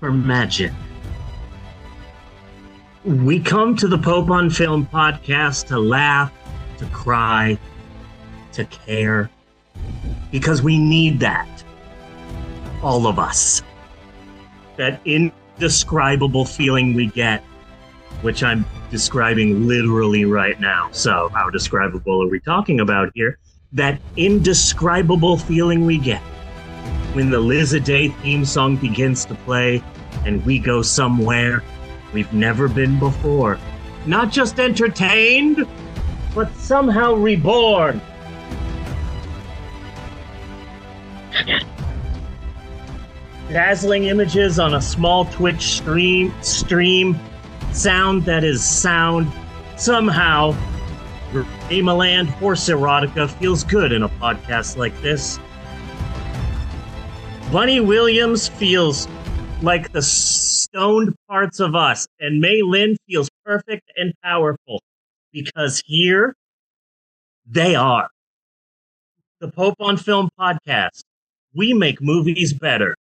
for magic. We come to the Pope on Film podcast to laugh, to cry, to care, because we need that. All of us. That indescribable feeling we get, which I'm describing literally right now. So, how describable are we talking about here? That indescribable feeling we get when the Liz a Day theme song begins to play and we go somewhere we've never been before. Not just entertained, but somehow reborn. Dazzling images on a small Twitch stream stream, sound that is sound. Somehow, Amaland Horse Erotica feels good in a podcast like this. Bunny Williams feels like the stoned parts of us, and May Lynn feels perfect and powerful because here they are. The Pope on Film podcast. We make movies better.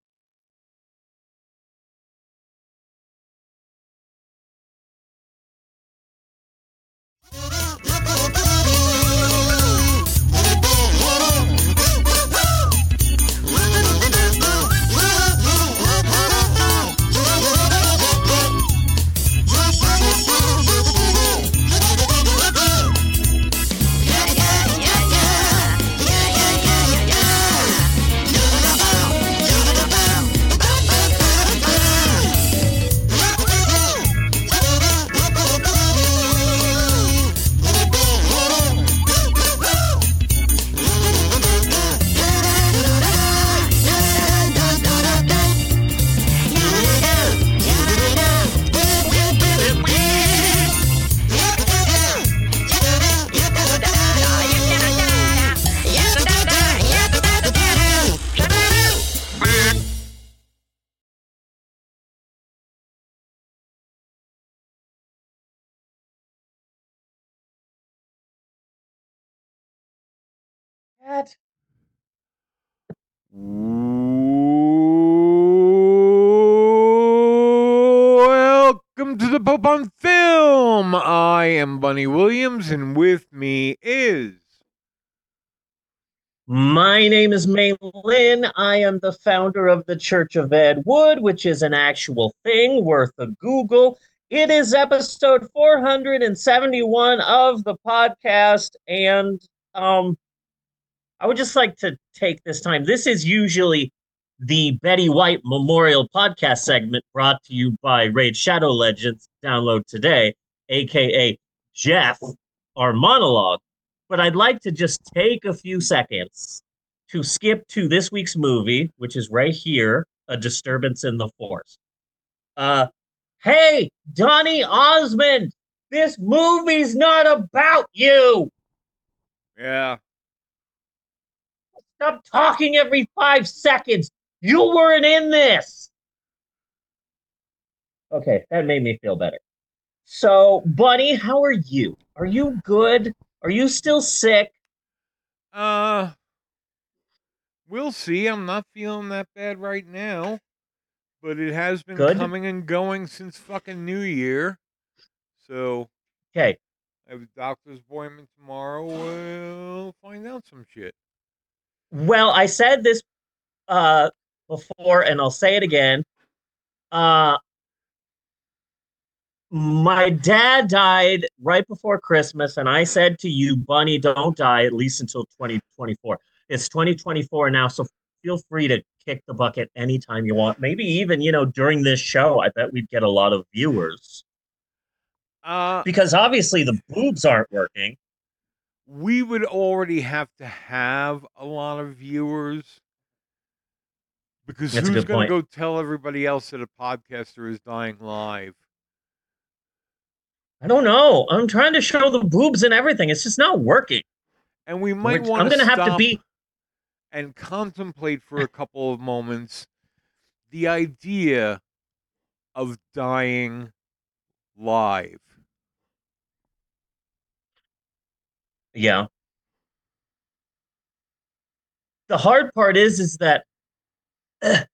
Cat. Welcome to the Pope on Film. I am Bunny Williams, and with me is My name is May Lynn. I am the founder of the Church of Ed Wood, which is an actual thing worth a Google. It is episode 471 of the podcast, and um, I would just like to take this time. This is usually the Betty White Memorial Podcast segment brought to you by Raid Shadow Legends. Download today, aka Jeff, our monologue. But I'd like to just take a few seconds to skip to this week's movie, which is right here A Disturbance in the Force. Uh, hey, Donny Osmond, this movie's not about you. yeah. Stop talking every five seconds. You weren't in this. Okay, that made me feel better. So, Bunny, how are you? Are you good? Are you still sick? Uh, we'll see. I'm not feeling that bad right now, but it has been Good. coming and going since fucking New Year. So Okay, I have a doctor's appointment tomorrow. We'll find out some shit. Well, I said this uh, before, and I'll say it again. Uh, my dad died right before Christmas, and I said to you, Bunny, don't die at least until 2024. It's 2024 now, so feel free to kick the bucket anytime you want. Maybe even, you know, during this show, I bet we'd get a lot of viewers Uh, because obviously the boobs aren't working. We would already have to have a lot of viewers because That's who's going to go tell everybody else that a podcaster is dying live? I don't know. I'm trying to show the boobs and everything. It's just not working. And we might want I'm going to have to be. and contemplate for a couple of moments the idea of dying live. Yeah. The hard part is, is that I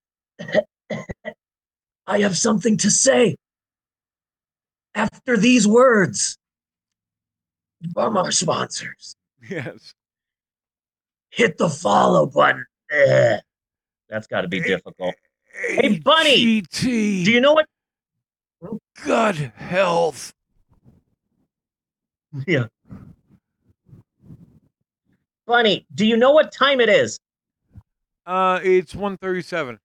have something to say. After these words from our sponsors, Yes. hit the follow button. Ugh. That's got to be difficult. Hey, Bunny, GT. Do you know what? gut health? Yeah. Bunny, do you know what time it is? Uh, it's one thirty-seven.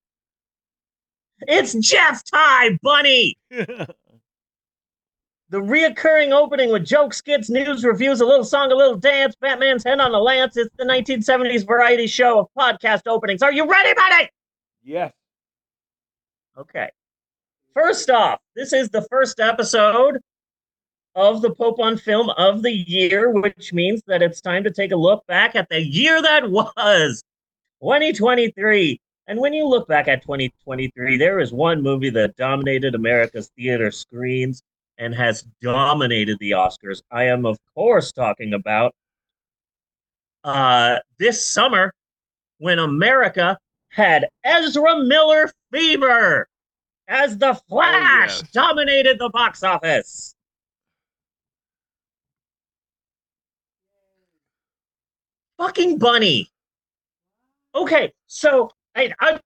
It's Jeff time, Bunny. The reoccurring opening with jokes, skits, news, reviews, a little song, a little dance, Batman's head on a lance. It's the 1970s variety show of podcast openings. Are you ready, Bunny? yes. Okay. First off, this is the first episode of the Pope on Film of the year, which means that it's time to take a look back at the year that was 2023. And when you look back at 2023, there is one movie that dominated America's theater screens and has dominated the Oscars. I am, of course, talking about uh, this summer when America had Ezra Miller fever as the Flash yes. dominated the box office. Fucking bunny. Okay, so I, I,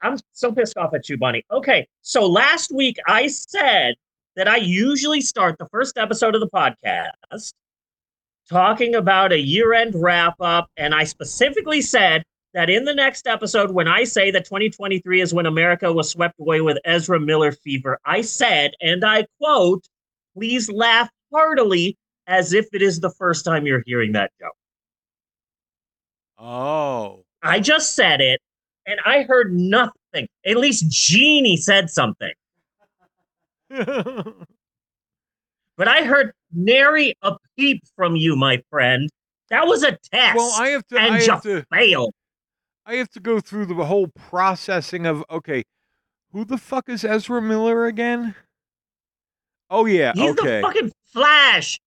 I'm so pissed off at you, bunny. Okay, so last week I said that I usually start the first episode of the podcast talking about a year end wrap up, and I specifically said that in the next episode, when I say that 2023 is when America was swept away with Ezra Miller fever, I said, and I quote, please laugh heartily as if it is the first time you're hearing that joke. Oh. I just said it, and I heard nothing. At least Jeannie said something. But I heard nary a peep from you, my friend. That was a test. I have to. and I you have to. failed. I have to go through the whole processing of okay, who the fuck is Ezra Miller again? Oh yeah, He's okay. the fucking Flash.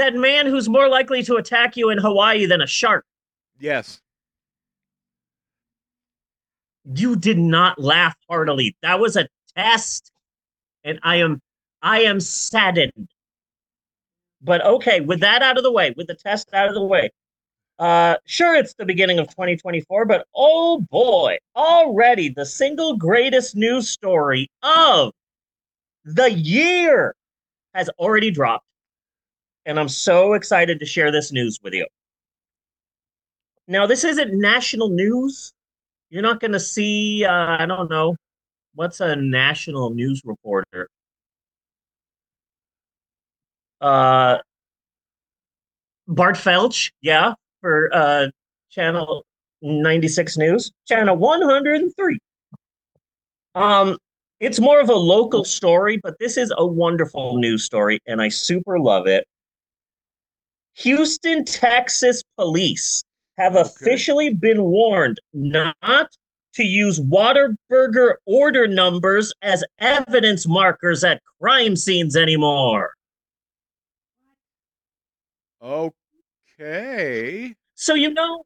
That man who's more likely to attack you in Hawaii than a shark. yes. You did not laugh heartily. That was a test. And I am I am saddened. But okay, with that out of the way, with the test out of the way. Uh sure it's the beginning of 2024, but oh boy, already the single greatest news story of the year has already dropped. And I'm so excited to share this news with you. Now, this isn't national news. You're not going to see, uh, I don't know, what's a national news reporter? Uh, Bart Felch, yeah, for uh, Channel 96 News, Channel 103. Um, it's more of a local story, but this is a wonderful news story, and I super love it. Houston, Texas police have Okay. officially been warned not to use Whataburger order numbers as evidence markers at crime scenes anymore. Okay. So, you know,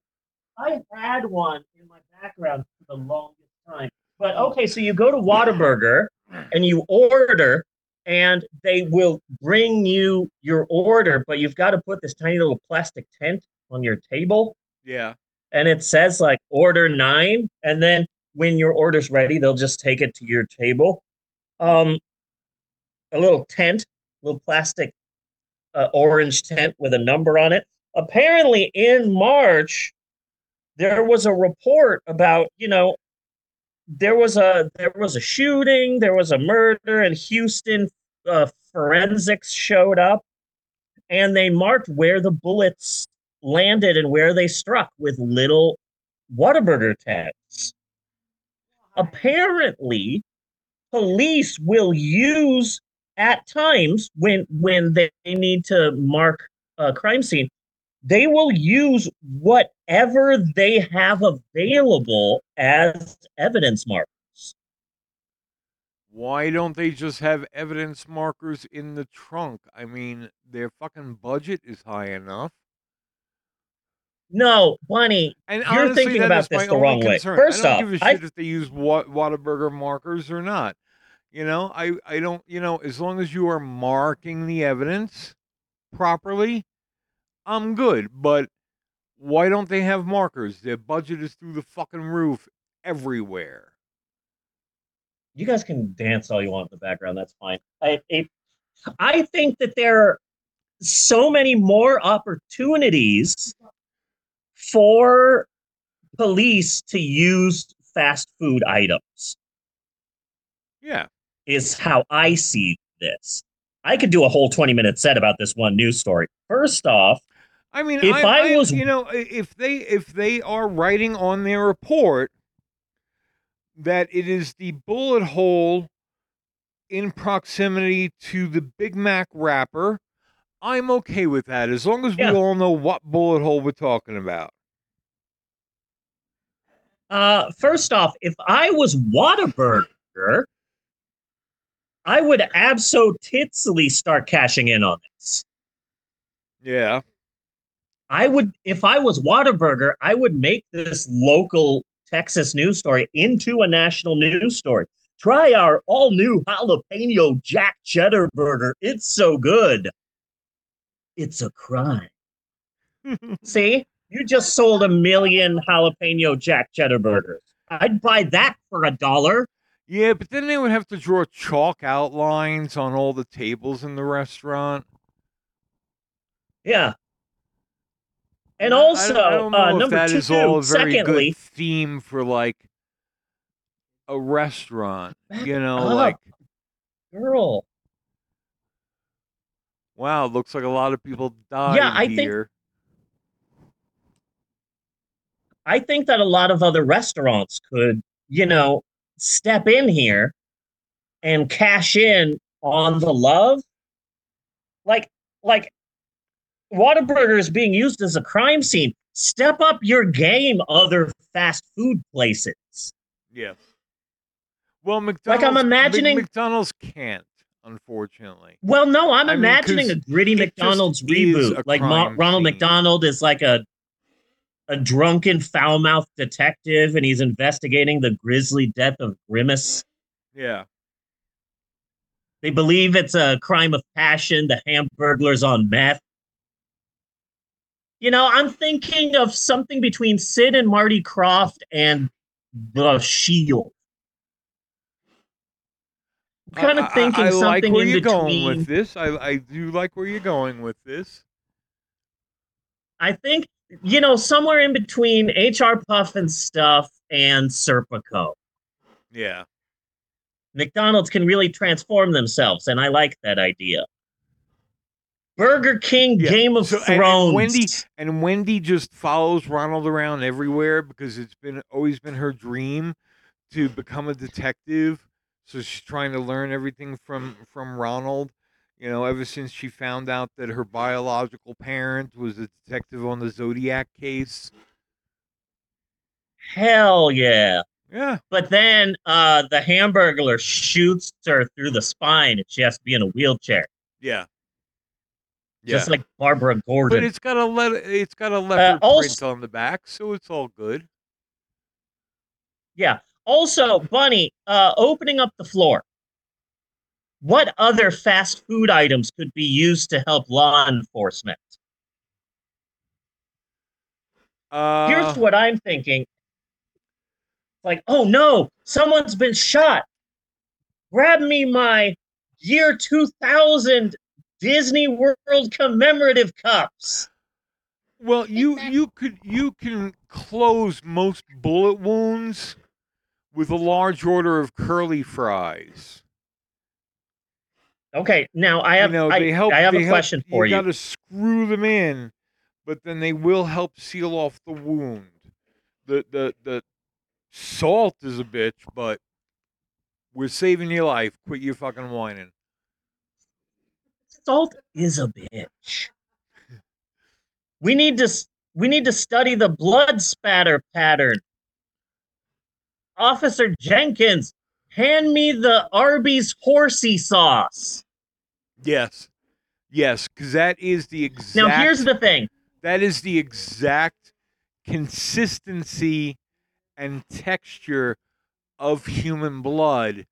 I had one in my background for the longest time. But okay, so you go to Whataburger and you order, and they will bring you your order, but you've got to put this tiny little plastic tent on your table. Yeah. and it says like order nine and then when your order's ready they'll just take it to your table um a little tent little plastic uh, orange tent with a number on it apparently in march there was a report about you know there was a there was a shooting there was a murder and houston uh, forensics showed up and they marked where the bullets landed and where they struck with little Whataburger tags. Apparently, police will use at times when when they need to mark a crime scene, they will use whatever they have available as evidence markers. Why don't they just have evidence markers in the trunk? I mean, their fucking budget is high enough. No, Bunny, And You're honestly, thinking about this the wrong way. concern. First I don't off, give a I- shit if they use Wa- Whataburger markers or not. You know, I I don't. You know, as long as you are marking the evidence properly, I'm good. But why don't they have markers? Their budget is through the fucking roof everywhere. you guys can dance all you want in the background. That's fine. I, I, I think that there are so many more opportunities for police to use fast food items. Yeah. is how I see this. I could do a whole 20 minute set about this one news story. First off, I mean, If I, I was- you know, if they if they are writing on their report that it is the bullet hole in proximity to the Big Mac wrapper, I'm okay with that as long as we Yeah. all know what bullet hole we're talking about. uh, first off, if I was Whataburger, I would absolutely start cashing in on this. Yeah. I would, if I was Whataburger, I would make this local Texas news story into a national news story. Try our all new jalapeno Jack Cheddar burger. It's so good. It's a crime. See, you just sold a million jalapeno Jack Cheddar burgers. I'd buy that for a dollar. yeah, but then they would have to draw chalk outlines on all the tables in the restaurant. Yeah. And I- I also, I don't know uh, if number that two, is all a very secondly, good theme for like a restaurant. You know, up. like girl, wow, looks like a lot of people died yeah, I think- I think that a lot of other restaurants could, you know, step in here and cash in on the love. Like, like Whataburger is being used as a crime scene. Step up your game, other fast food places. Yeah. Well, McDonald's. like I'm imagining- McDonald's can't, unfortunately. Well, no, I'm I mean, a gritty McDonald's reboot. Like crime Ronald scene. McDonald is like a a drunken foul-mouthed detective, and he's investigating the grisly death of Grimace. Yeah. They believe it's a crime of passion. The Hamburglars on meth. You know, I'm thinking of something between Sid and Marty Krofft and The Shield. I'm kind I- of I- thinking I, like where in you're between. going with this. I, I do like where you're going with this. I think you know somewhere in between HR Pufnstuf and Serpico. Yeah. McDonald's can really transform themselves, and I like that idea. Burger King, Yeah, Game of so- and- and Thrones. Wendy- And Wendy just follows Ronald around everywhere because it's been always been her dream to become a detective. So she's trying to learn everything from from Ronald. You know, ever since she found out that her biological parent was a detective on the Zodiac case. Hell yeah! Yeah. But then uh, the Hamburglar shoots her through the spine, and she has to be in a wheelchair, Yeah. Just like Barbara Gordon. but it's got a let it's got a leopard also- print on the back, so it's all good. Yeah. Also, Bunny, uh, opening up the floor. What other fast food items could be used to help law enforcement? Uh, Here's what I'm thinking. Like, oh no, someone's been shot. Grab me my year 2000 Disney World commemorative cups. Well, you you could you can close most bullet wounds with a large order of curly fries. Okay, now I have you know, I, they help. I have they a help- question for you. You got to screw them in, but then they will help seal off the wound. The the the salt is a bitch, but we're saving your life. Quit your fucking whining. Salt is a bitch. We need to we need to study the blood spatter pattern. Officer Jenkins, hand me the Arby's horsey sauce. Yes, yes, because that is the exact. Now here's the thing. that is the exact consistency and texture of human blood,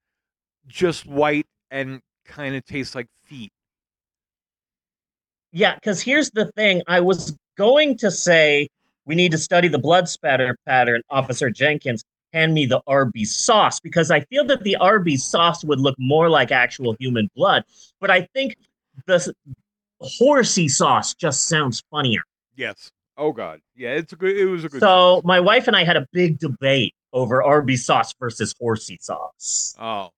just white and kind of tastes like feet. Yeah, because here's the thing. I was going to say we need to study the blood spatter pattern, Officer Jenkins. Hand me the Arby's sauce because I feel that the Arby's sauce would look more like actual human blood. But I think the horsey sauce just sounds funnier. Yes. Oh God. Yeah, it's a good. It was a good. So my wife and I had a big debate over Arby's sauce versus horsey sauce. Oh.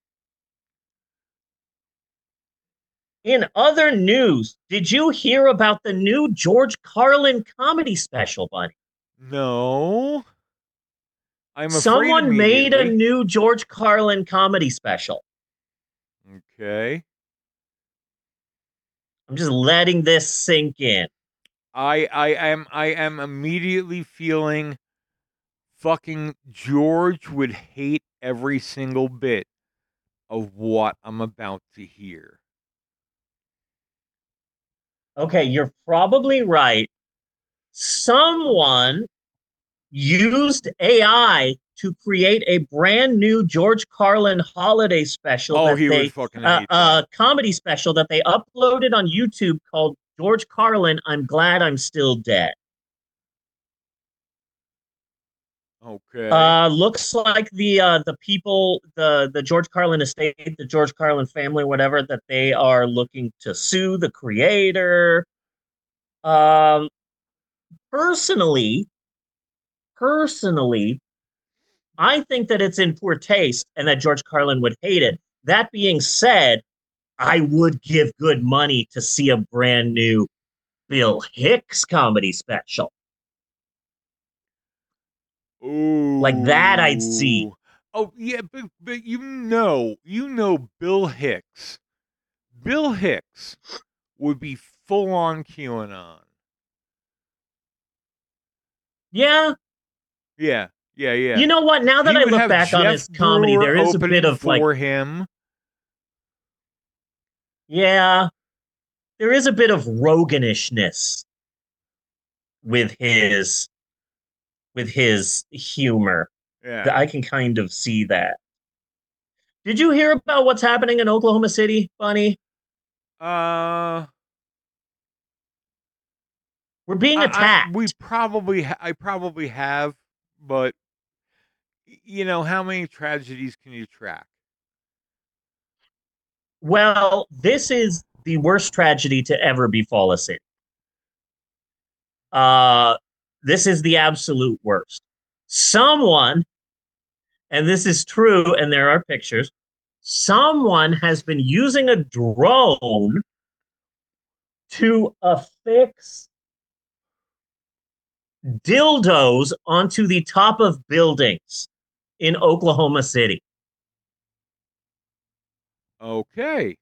In other news, did you hear about the new George Carlin comedy special, buddy? No. I'm afraid Someone made a new George Carlin comedy special. Okay. I'm just letting this sink in. I I am I am immediately feeling fucking George would hate every single bit of what I'm about to hear. Okay, you're probably right. Someone used AI to create a brand new George Carlin holiday special Oh, that he they fucking uh, uh, comedy special that they uploaded on YouTube called George Carlin. I'm glad I'm still dead. Okay. Uh, looks like the uh, the people, the the George Carlin estate, the George Carlin family, whatever, that they are looking to sue the creator. Um, personally, personally, I think that it's in poor taste and that George Carlin would hate it. That being said, I would give good money to see a brand new Bill Hicks comedy special. Ooh. like that I'd see. Oh yeah, but but you know, you know Bill Hicks. Bill Hicks would be full on QAnon. Yeah, Yeah, yeah, yeah. You know what? Now that He I look back on Jeff his comedy, Brewer there is a bit of like, for him. yeah, there is a bit of Roganishness with his with his humor. Yeah. I can kind of see that. Did you hear about what's happening in Oklahoma City, Bunny? Uh, We're being I- I- attacked. we probably, ha- I probably have, but you know, how many tragedies can you track? Well, this is the worst tragedy to ever befall a city. Uh, this is the absolute worst. Someone, and this is true, and there are pictures, someone has been using a drone to affix dildos onto the top of buildings in Oklahoma City. Okay.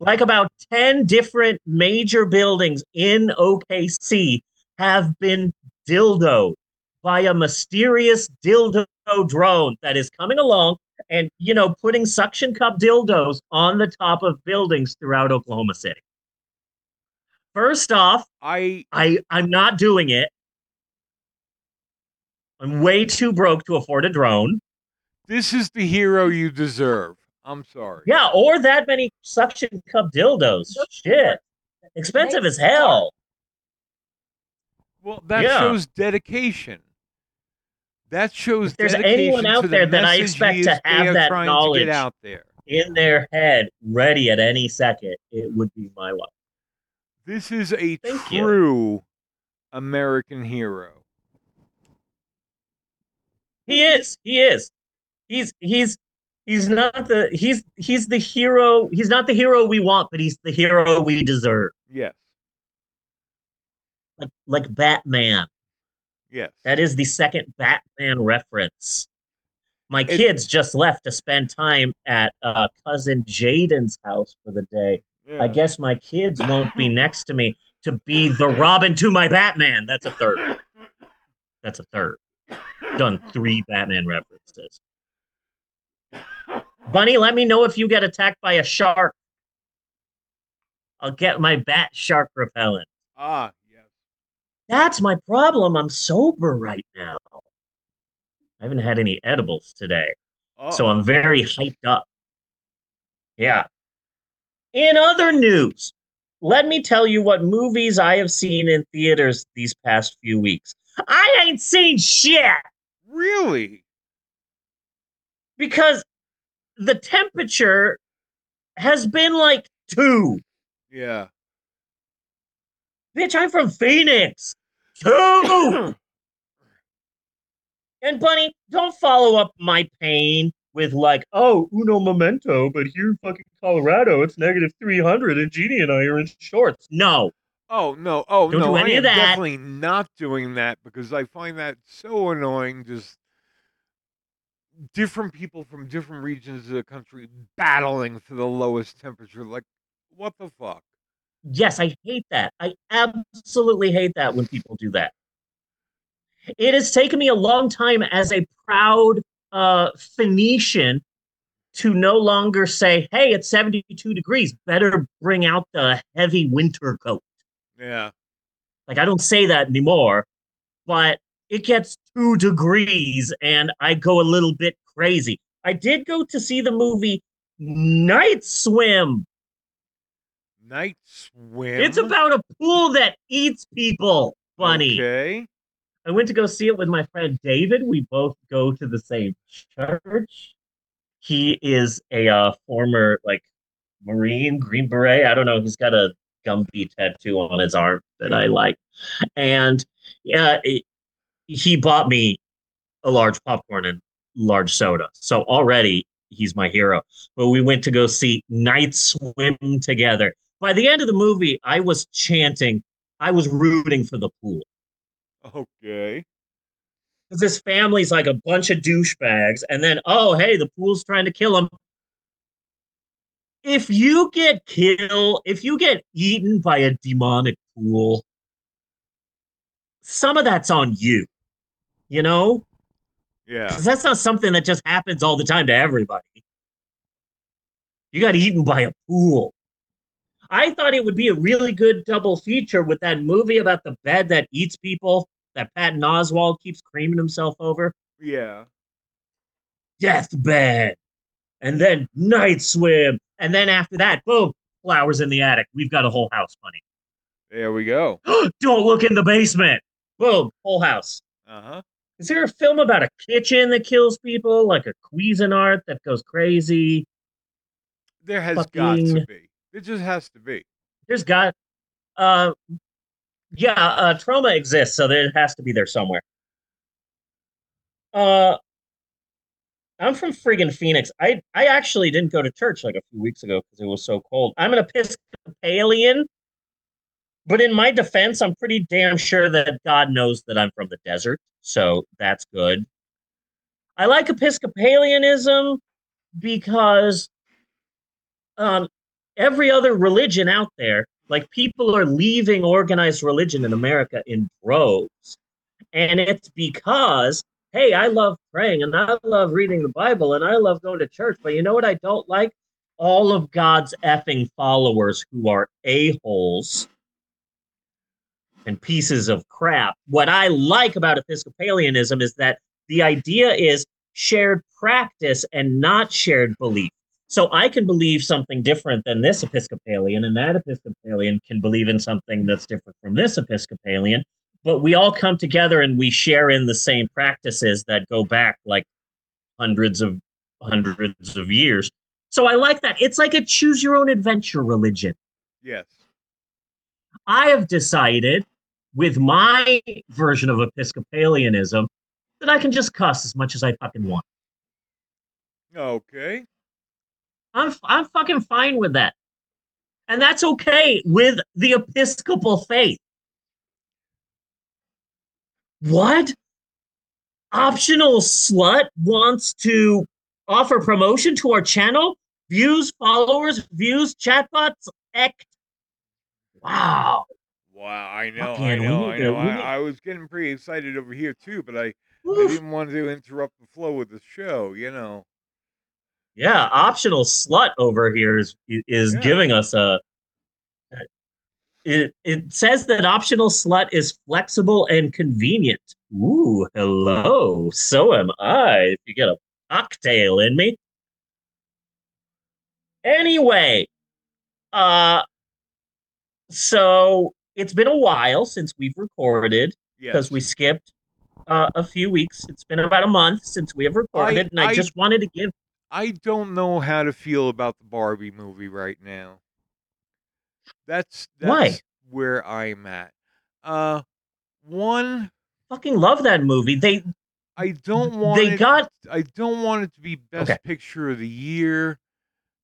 like about 10 different major buildings in OKC have been dildoed by a mysterious dildo drone that is coming along and you know putting suction cup dildos on the top of buildings throughout Oklahoma City. First off, I I I'm not doing it. I'm way too broke to afford a drone. this is the hero you deserve. I'm sorry. Yeah, or that many suction cup dildos. Shit. Expensive as hell. Well, that Yeah. shows dedication. That shows If there's dedication anyone out to the there that I message expect to have are that trying knowledge. to get out there. in their head, ready at any second, it would be my wife. This is a Thank you. true American hero. He is. He is. He's he's he's not the he's he's the hero. He's not the hero we want, but he's the hero we deserve. Yes. Like like Batman. Yes. That is the second Batman reference. My It- kids just left to spend time at uh, cousin Jaden's house for the day. Yeah. I guess my kids won't be next to me to be the Robin to my Batman. That's a third. That's a third. Done three Batman references. Bunny, let me know if you get attacked by a shark. I'll get my bat shark repellent. Ah. That's my problem. I'm sober right now. I haven't had any edibles today. So I'm very hyped up. Yeah. In other news, let me tell you what movies I have seen in theaters these past few weeks. I ain't seen shit really. because the temperature has been like two. Yeah. Bitch, I'm from Phoenix. Two. and Bunny, don't follow up my pain with like, oh, uno momento, but here in fucking Colorado, it's negative 300 and Jeannie and I are in shorts. No. Oh no! Oh Don't no! do I any am that. definitely not doing that because I find that so annoying. Just different people from different regions of the country battling for the lowest temperature. Like, what the fuck? Yes, I hate that. I absolutely hate that when people do that. It has taken me a long time as a proud uh, Phoenician to no longer say, hey, it's 72 degrees. Better bring out the heavy winter coat. Yeah. Like, I don't say that anymore, but it gets two degrees and I go a little bit crazy. I did go to see the movie Night Swim. Night swim. It's about a pool that eats people, Funny. Okay. I went to go see it with my friend David. We both go to the same church. He is a uh, former like Marine, Green Beret. I don't know. He's got a Gumby tattoo on his arm that I like, and yeah, it- he bought me a large popcorn and large soda. So already he's my hero. But we went to go see Night Swim together. By the end of the movie, I was chanting. I was rooting for the pool. Okay. Because this family's like a bunch of douchebags, and then oh hey, the pool's trying to kill them. If you get killed, if you get eaten by a demonic pool, some of that's on you. You know, Yeah. 'Cause that's not something that just happens all the time to everybody. You got eaten by a pool. I thought it would be a really good double feature with that movie about the bed that eats people that Patton Oswalt keeps creaming himself over. Yeah. Deathbed. And then Night Swim. And then after that, boom, flowers in the attic. We've got a whole house, bunny. There we go. Don't look in the basement. Boom, whole house. Uh huh. Is there a film about a kitchen that kills people, like a Cuisinart that goes crazy? There has got to be. It just has to be. There's got, uh, yeah, uh, trauma exists, so there it has to be there somewhere. Uh, I'm from friggin' Phoenix. I I actually didn't go to church like a few weeks ago because it was so cold. I'm an Episcopalian, but in my defense, I'm pretty damn sure that God knows that I'm from the desert, so that's good. I like Episcopalianism because um, every other religion out there, like people are leaving organized religion in America in droves. And it's because, hey, I love praying and I love reading the Bible and I love going to church. But you know what I don't like? All of God's effing followers who are a-holes and pieces of crap. What I like about Episcopalianism is that the idea is shared practice and not shared belief. So I can believe something different than this Episcopalian, and that Episcopalian can believe in something that's different from this Episcopalian. But we all come together and we share in the same practices that go back like hundreds of hundreds of years. So I like that. It's like a choose your own adventure religion. Yes. I have decided with my version of Episcopalianism that I can just cuss as much as I fucking want. Okay. I'm I'm fucking fine with that. And that's okay with the Episcopal faith. What? Optional slut wants to offer promotion to our channel? Views, followers, views, chatbots, ect. Wow. Wow. I know. I know. I know. I, I was getting pretty excited over here too, but I, I didn't want to interrupt the flow of the show. You know. Yeah, optional slut over here is is Yeah. giving us a it, it says that optional slut is flexible and convenient. Ooh, hello. So am I. If you get a cocktail in me. Anyway, uh, so it's been a while since we've recorded because Yes. we skipped uh, a few weeks. It's been about a month since we have recorded, and I, I- just wanted to give. I don't know how to feel about the Barbie movie right now. That's that's Why? where I'm at. Uh one, Fucking love that movie. They I don't want they it, got I don't want it to be best Okay. picture of the year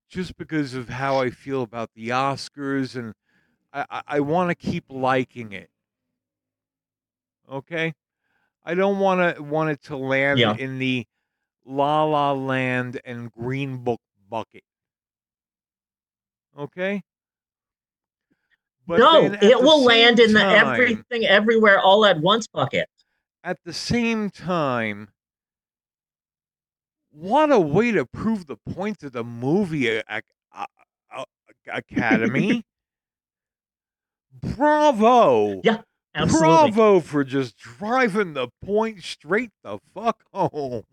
just because of how I feel about the Oscars and I, I, I want to keep liking it. Okay? I don't want to want it to land Yeah. in the La La Land and Green Book bucket. Okay? But no. It will land in the time- everything everywhere all at once bucket. at the same time, what a way to prove the point of the movie a- a- a- Academy. Bravo. Yeah, Absolutely. Bravo for just driving the point straight the fuck home.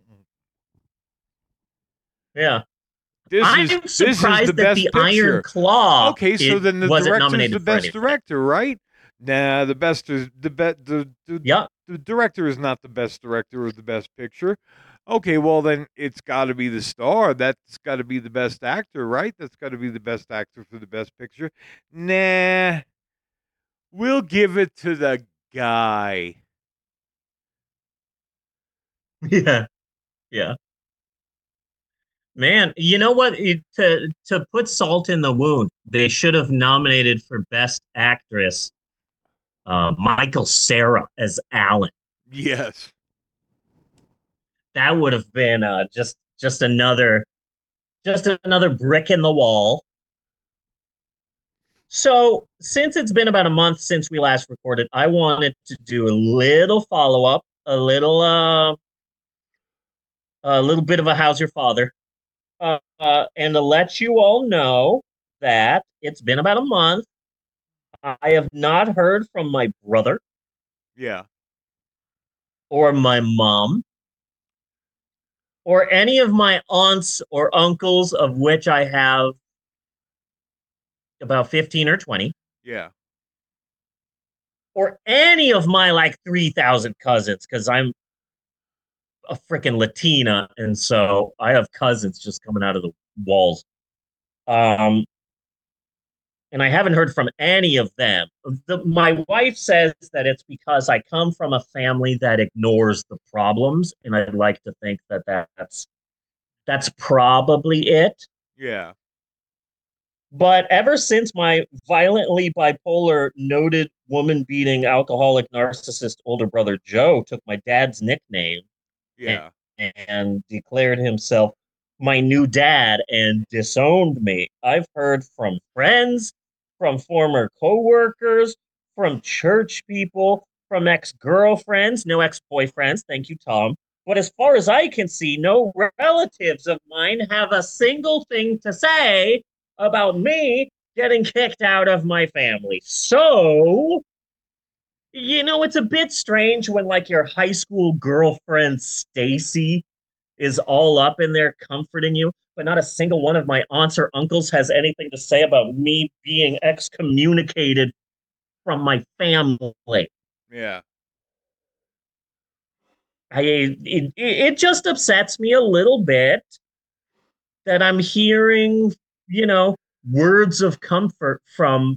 Yeah. This I'm is this is surprised the that the picture. Iron Claw. Okay, so then the director's nominated the best director, right? Nah, the best is the be, the, the Yep. the director is not the best director or the best picture. Okay, well then it's got to be the star. That's got to be the best actor, right? That's got to be the best actor for the best picture. Nah, we'll give it to the guy. Yeah. Yeah. Man, you know what? It- to to put salt in the wound, they should have nominated for best actress uh, Michael Cera as Allan. Yes. That would have been uh, just just another just another brick in the wall. So, since it's been about a month since we last recorded, I wanted to do a little follow up, a little uh, a little bit of a how's your father, uh, uh, and to let you all know that it's been about a month. I have not heard from my brother Yeah. or my mom or any of my aunts or uncles, of which I have about 15 or 20, Yeah. or any of my like 3,000 cousins, because I'm a freaking Latina. And so I have cousins just coming out of the walls. Um, and I haven't heard from any of them. The, my wife says that it's because I come from a family that ignores the problems, and I'd like to think that that's that's probably it. Yeah. But ever since my violently bipolar, noted woman beating alcoholic narcissist older brother Joe took my dad's nickname Yeah. and declared himself my new dad and disowned me. I've heard from friends, from former coworkers, from church people, from ex-girlfriends, no ex-boyfriends, thank you Tom. But as far as I can see, no relatives of mine have a single thing to say about me getting kicked out of my family. So, you know, it's a bit strange when like your high school girlfriend Stacy is all up in there comforting you, but not a single one of my aunts or uncles has anything to say about me being excommunicated from my family. Yeah. I it, it just upsets me a little bit that I'm hearing, you know, words of comfort from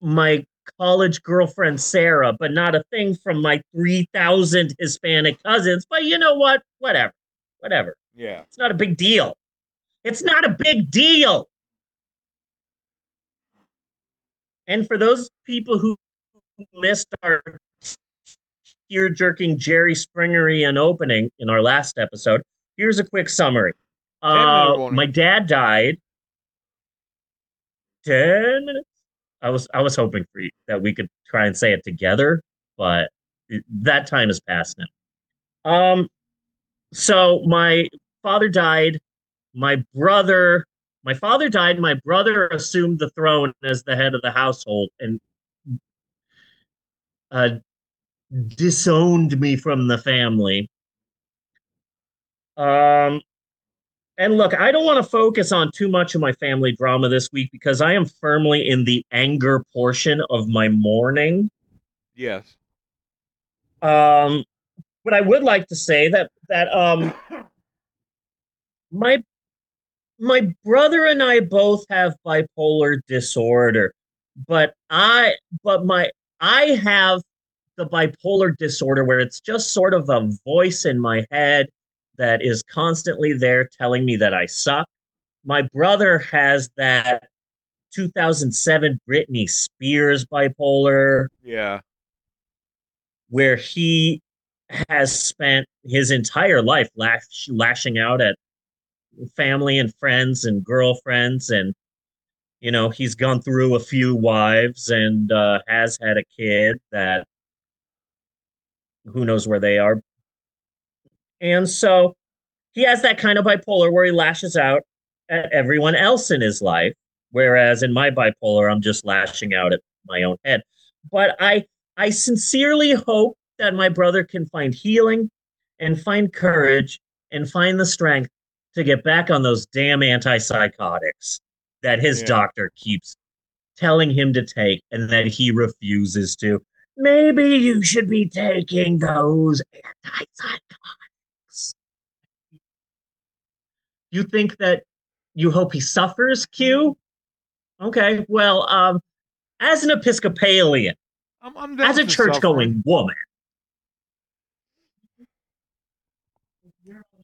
my college girlfriend Sarah, but not a thing from my 3,000 Hispanic cousins. But you know what? Whatever. Whatever. Yeah. It's not a big deal. It's not a big deal. And for those people who missed our tear jerking Jerry Springerian opening in our last episode, here's a quick summary. Uh, my dad died. Ten minutes. I was I was hoping for you, that we could try and say it together, but that time has passed now. Um, so my father died. My brother My father died. My brother assumed the throne as the head of the household and uh, disowned me from the family. Um, and look, I don't want to focus on too much of my family drama this week because I am firmly in the anger portion of my mourning. Yes. Um, but I would like to say that that um my my brother and I both have bipolar disorder, but I but my I have the bipolar disorder where it's just sort of a voice in my head that is constantly there telling me that I suck. My brother has that 2007 Britney Spears bipolar. Yeah. Where he has spent his entire life lash, lashing out at family and friends and girlfriends and you know he's gone through a few wives and uh, has had a kid that who knows where they are and so he has that kind of bipolar where he lashes out at everyone else in his life whereas in my bipolar i'm just lashing out at my own head but i i sincerely hope that my brother can find healing and find courage and find the strength to get back on those damn antipsychotics that his Yeah. doctor keeps telling him to take and that he refuses to. Maybe you should be taking those antipsychotics. You think that you hope he suffers, Q? Okay, well, um, as an Episcopalian, I'm, I'm as a church going woman,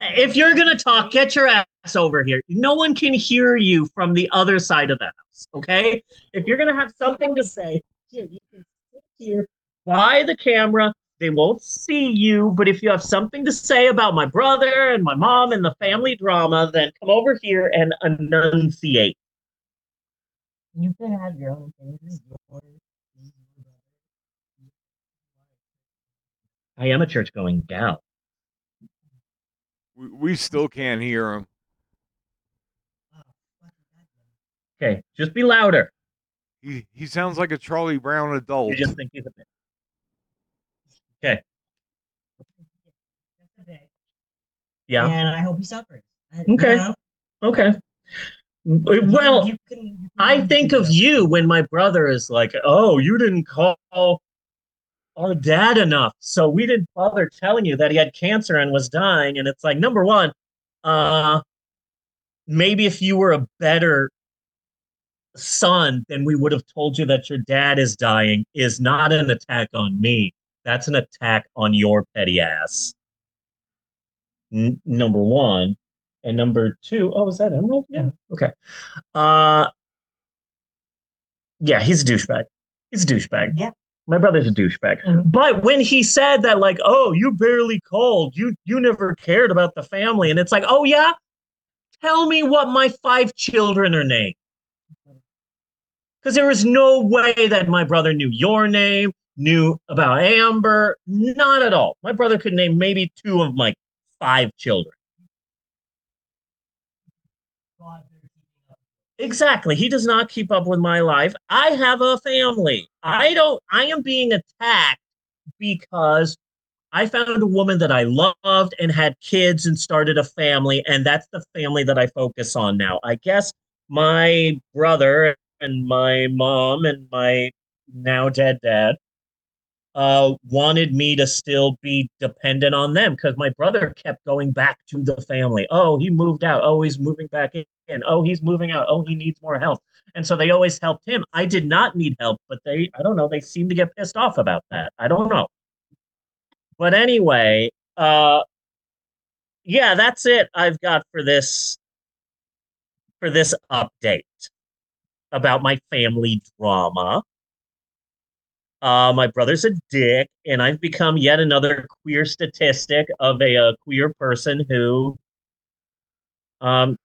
if you're gonna talk, get your ass over here. No one can hear you from the other side of the house. Okay? If you're gonna have something to say, here you can sit here by the camera. They won't see you, but if you have something to say about my brother and my mom and the family drama, then come over here and enunciate. You can have your own thing. This is yours. This is your brother. I am a church going gal. We, we still can't hear him. Fuck is that then? Okay, just be louder. He he sounds like a Charlie Brown adult. You just think he's a bit. Bit. Yeah. And I hope he suffers. I- Okay. know, Okay. Well, you can- you can I think of you when my brother is like, "Oh, you didn't call our dad enough, so we didn't bother telling you that he had cancer and was dying." And it's like, number one, uh, maybe if you were a better son, then we would have told you that your dad is dying. Is not an attack on me. That's an attack on your petty ass. N- number one, and number two, oh, is that Emerald? Yeah. Okay. Uh, yeah, he's a douchebag. He's a douchebag. Yeah. My brother's a douchebag. Mhm. But when he said that, like, oh, you barely called, you you never cared about the family, and it's like, oh yeah, tell me what my five children are named. Because there is no way that my brother knew your name, knew about Amber, not at all. My brother could name maybe two of my five children. Exactly. He does not keep up with my life. I have a family. I don't, I am being attacked because I found a woman that I loved and had kids and started a family. And that's the family that I focus on now. I guess my brother and my mom and my now dead dad uh, wanted me to still be dependent on them because my brother kept going back to the family. Oh, he moved out. Oh, he's moving back in. Oh, he's moving out. Oh, he needs more help. And so they always helped him. I did not need help, but they, I don't know, they seem to get pissed off about that. I don't know. But anyway, uh, yeah, that's it I've got for this for this update about my family drama. Uh, my brother's a dick, and I've become yet another queer statistic of a, uh queer person who um,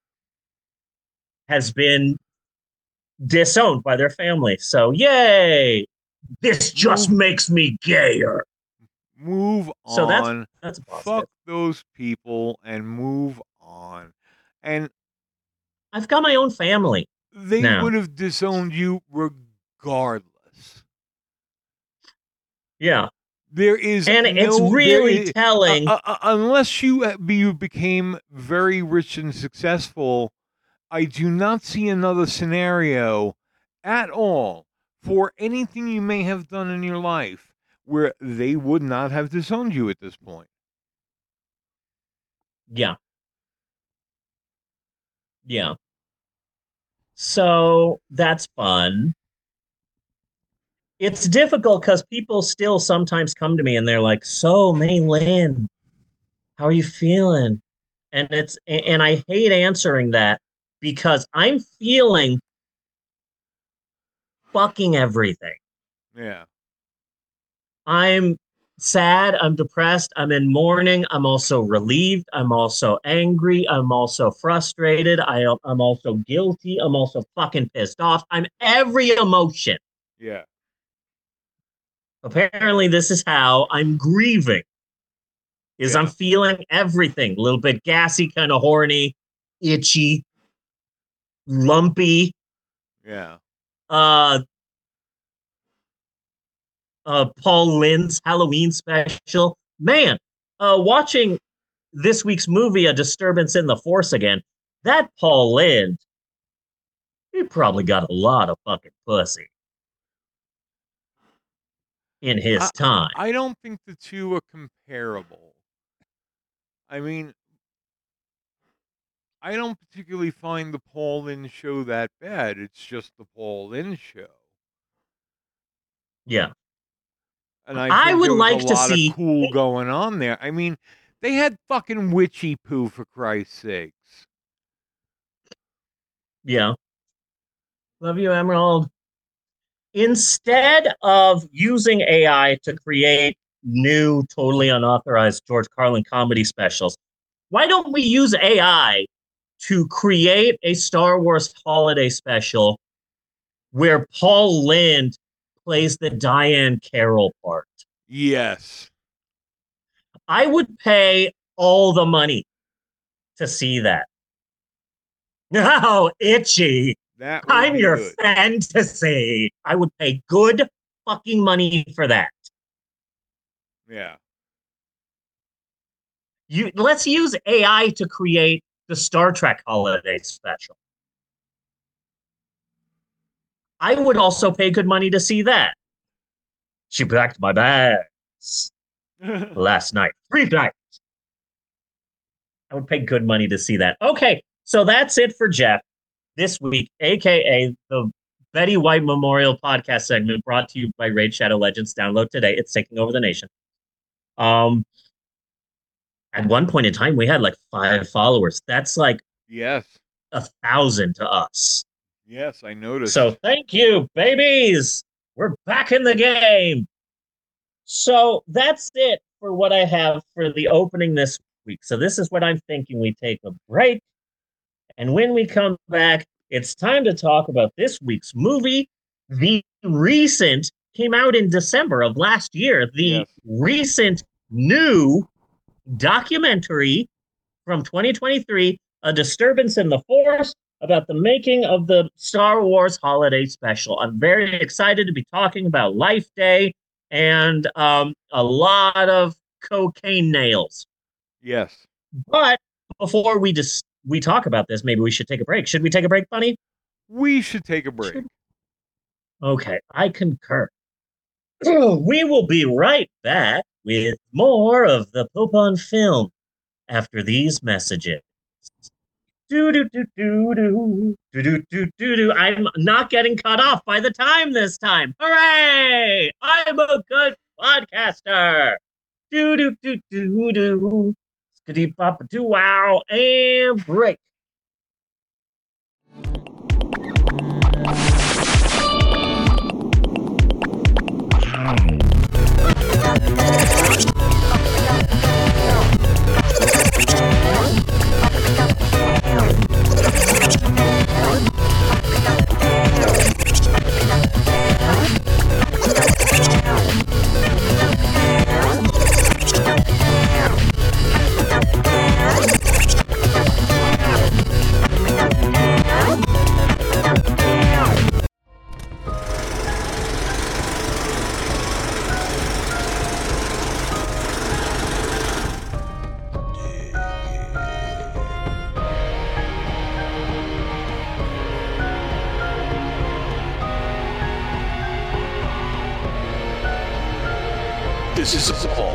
has been disowned by their family. So, yay! This just Move- makes me gayer. Move on. So that's- That's positive. Fuck those people and move on. And I've got my own family. They Now- would have disowned you regardless. Yeah. There is And it's no- really is- telling. uh, uh, unless you uh, be- you became very rich and successful, I do not see another scenario at all for anything you may have done in your life where they would not have disowned you at this point. Yeah. Yeah. So that's fun. It's difficult because people still sometimes come to me and they're like, "So, May Lynn, how are you feeling?" And it's and I hate answering that because I'm feeling fucking everything. Yeah. I'm sad, I'm depressed, I'm in mourning, I'm also relieved, I'm also angry, I'm also frustrated, I I'm also guilty, I'm also fucking pissed off. I'm every emotion. Yeah. Apparently this is how I'm grieving. Is I'm feeling everything, a little bit gassy, kind of horny, itchy, lumpy, Yeah. uh uh Paul Lynde's Halloween special. Man, uh watching this week's movie A Disturbance in the Force again, that Paul Lynde he probably got a lot of fucking pussy in his time. I don't think the two are comparable. I mean, I don't particularly find the Paul Lynde show that bad. It's just the Paul Lynde show. yeah. And I, I would like a to lot see- of cool going on there. I mean, they had fucking Witchiepoo for Christ's sakes. Yeah. Love you, Emerald. Instead of using AI to create new, totally unauthorized George Carlin comedy specials, why don't we use AI to create a Star Wars holiday special where Paul Lynde plays the Diahann Carroll part? Yes. I would pay all the money to see that. No, itchy. That I'm your good. fantasy. I would pay good fucking money for that. Yeah. You let's use AI to create the Star Trek holiday special. I would also pay good money to see that. She packed my bags last night. Three nights. I would pay good money to see that. Okay, so that's it for Jeff this week, aka the Betty White Memorial Podcast segment brought to you by Raid Shadow Legends. Download today. It's taking over the nation. Um at one point in time we had like five followers. That's like yes. a thousand to us. Yes, I noticed. So thank you, babies. We're back in the game. So that's it for what I have for the opening this week. So this is what I'm thinking. We take a break. And when we come back, it's time to talk about this week's movie. The recent came out in December of last year. The Yes. recent new documentary from 2023, A Disturbance in the Force, about the making of the Star Wars Holiday Special. I'm very excited to be talking about Life Day and um, a lot of cocaine nails. yes. But before we just we talk about this, maybe we should take a break. Should we take a break, Bunny? We should take a break. Okay, I concur. we will be right back with more of the Pope on Film after these messages. Do do do do do do do do do do. I'm not getting cut off by the time this time. Hooray! I'm a good podcaster. Do do do do do deep up, do wow, and break. This is a fall.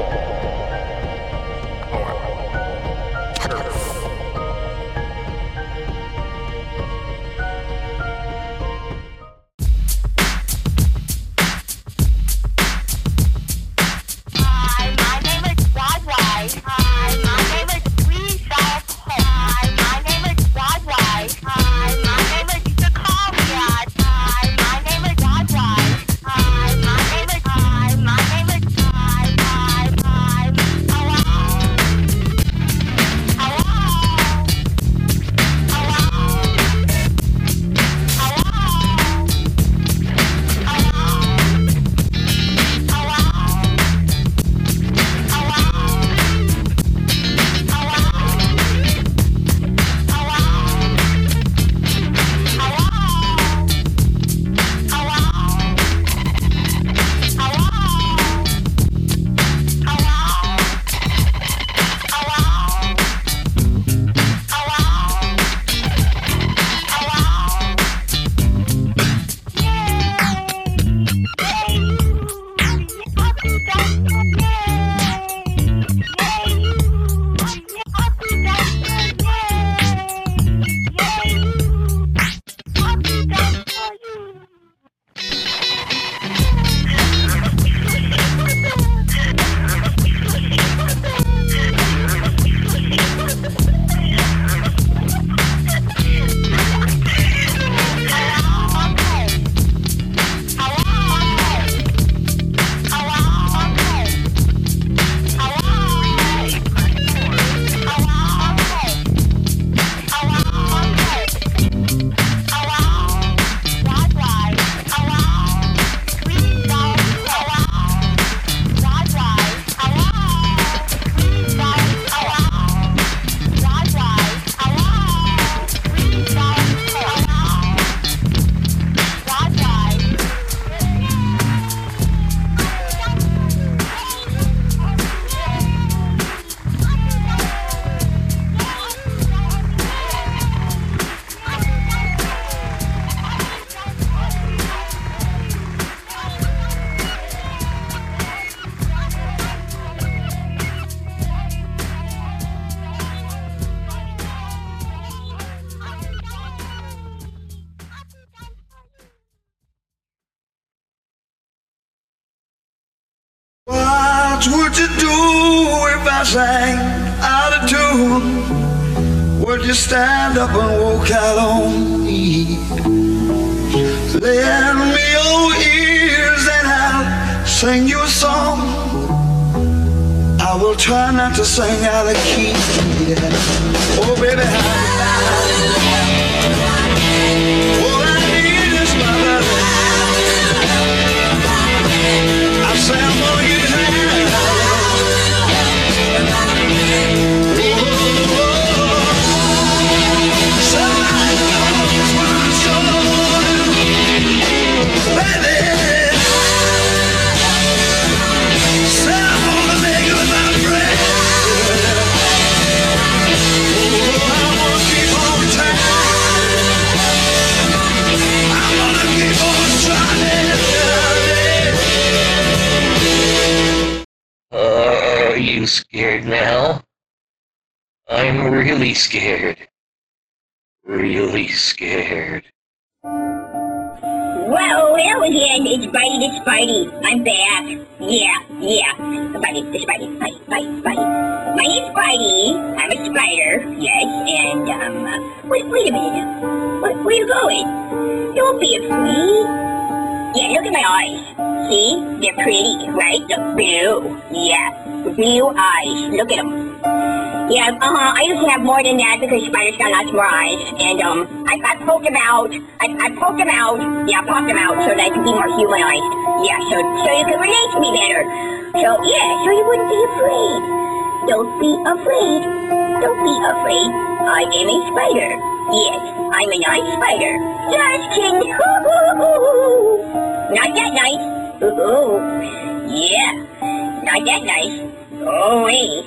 Out on me? Lend me your ears and I'll sing you a song. I will try not to sing out of key. Yeah. Oh, baby, scared now? I'm really scared. Really scared. Well, well again, it's Spidey the Spidey. I'm back. Yeah, yeah. Spidey, Spidey, Spidey, Spidey, Spidey. My name's Spidey. I'm a spider, yes, and, um, uh, wait, wait a minute. Where, where are you going? Don't be afraid. Yeah, look at my eyes. See? They're pretty, right? The blue. Yeah, blue eyes. Look at them. Yeah, uh-huh. I used to have more than that because spiders got lots more eyes. And, um, I, I poked them out. I, I poked them out. Yeah, I popped them out so that I could be more humanized. Yeah, so, so you could relate to me better. So, yeah, so you wouldn't be afraid. Don't be afraid. Don't be afraid. I am a spider. Yes, I'm a nice spider. Just kidding. Not that nice. Yeah, not that nice. Oh, wait.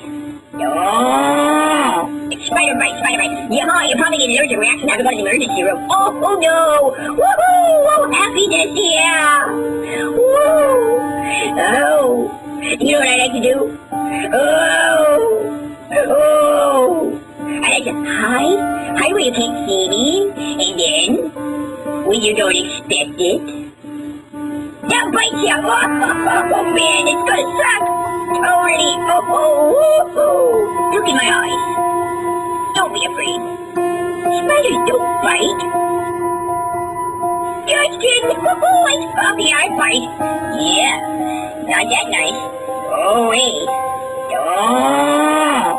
Oh, it's spider bite, spider bite. Yeah, you're probably getting an allergic reaction. Have to go to the emergency room. Oh, oh no. Woohoo! Oh, happiness, yeah. Woo! Oh, You know what I like to do? Oh, oh. I like to hide, hide where you can't see me, and then when you don't expect it, that bites you. Oh, man, it's gonna suck. Totally. Oh, oh, oh, oh. Look in my eyes. Don't be afraid. Spiders don't bite. Just kidding. Oh, it's puppy. I bite. Yeah, not that nice. Oh, hey. Oh.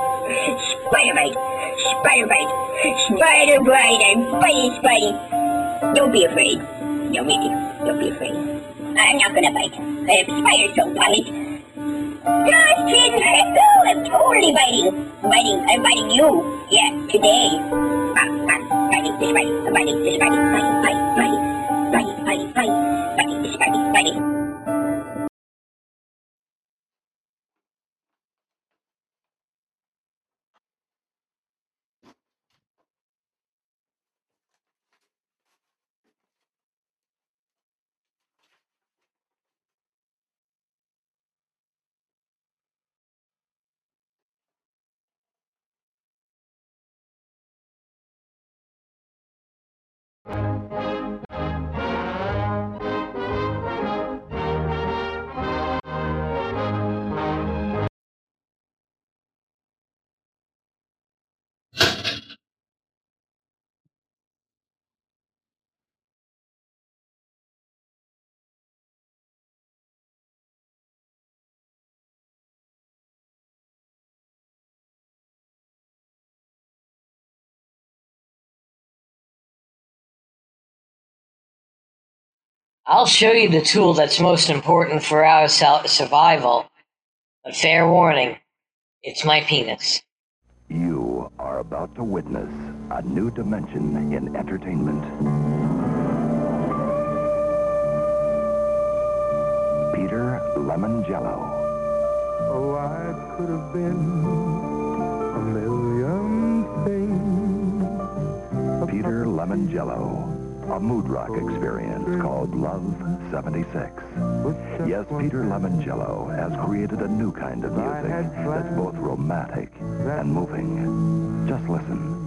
Spider bite. Spider bite. Spider bite. I'm biting Spidey. Don't be afraid. No, Mickey. Don't be afraid. I'm not gonna bite. If spiders don't bite. Just kidding. No, I'm totally biting. Biting. I'm biting you. Yeah, today. Ah, ah, biting this biting. I'm biting this biting. Biting, biting, biting. Biting, biting, biting. Biting biting, biting. I'll show you the tool that's most important for our survival. But fair warning, it's my penis. You are about to witness a new dimension in entertainment. Peter Lemongello. Oh, I could have been a million things. Peter Lemongello. A mood rock experience called Love 76. Yes, Peter Lemongello has created a new kind of music that's both romantic and moving. Just listen.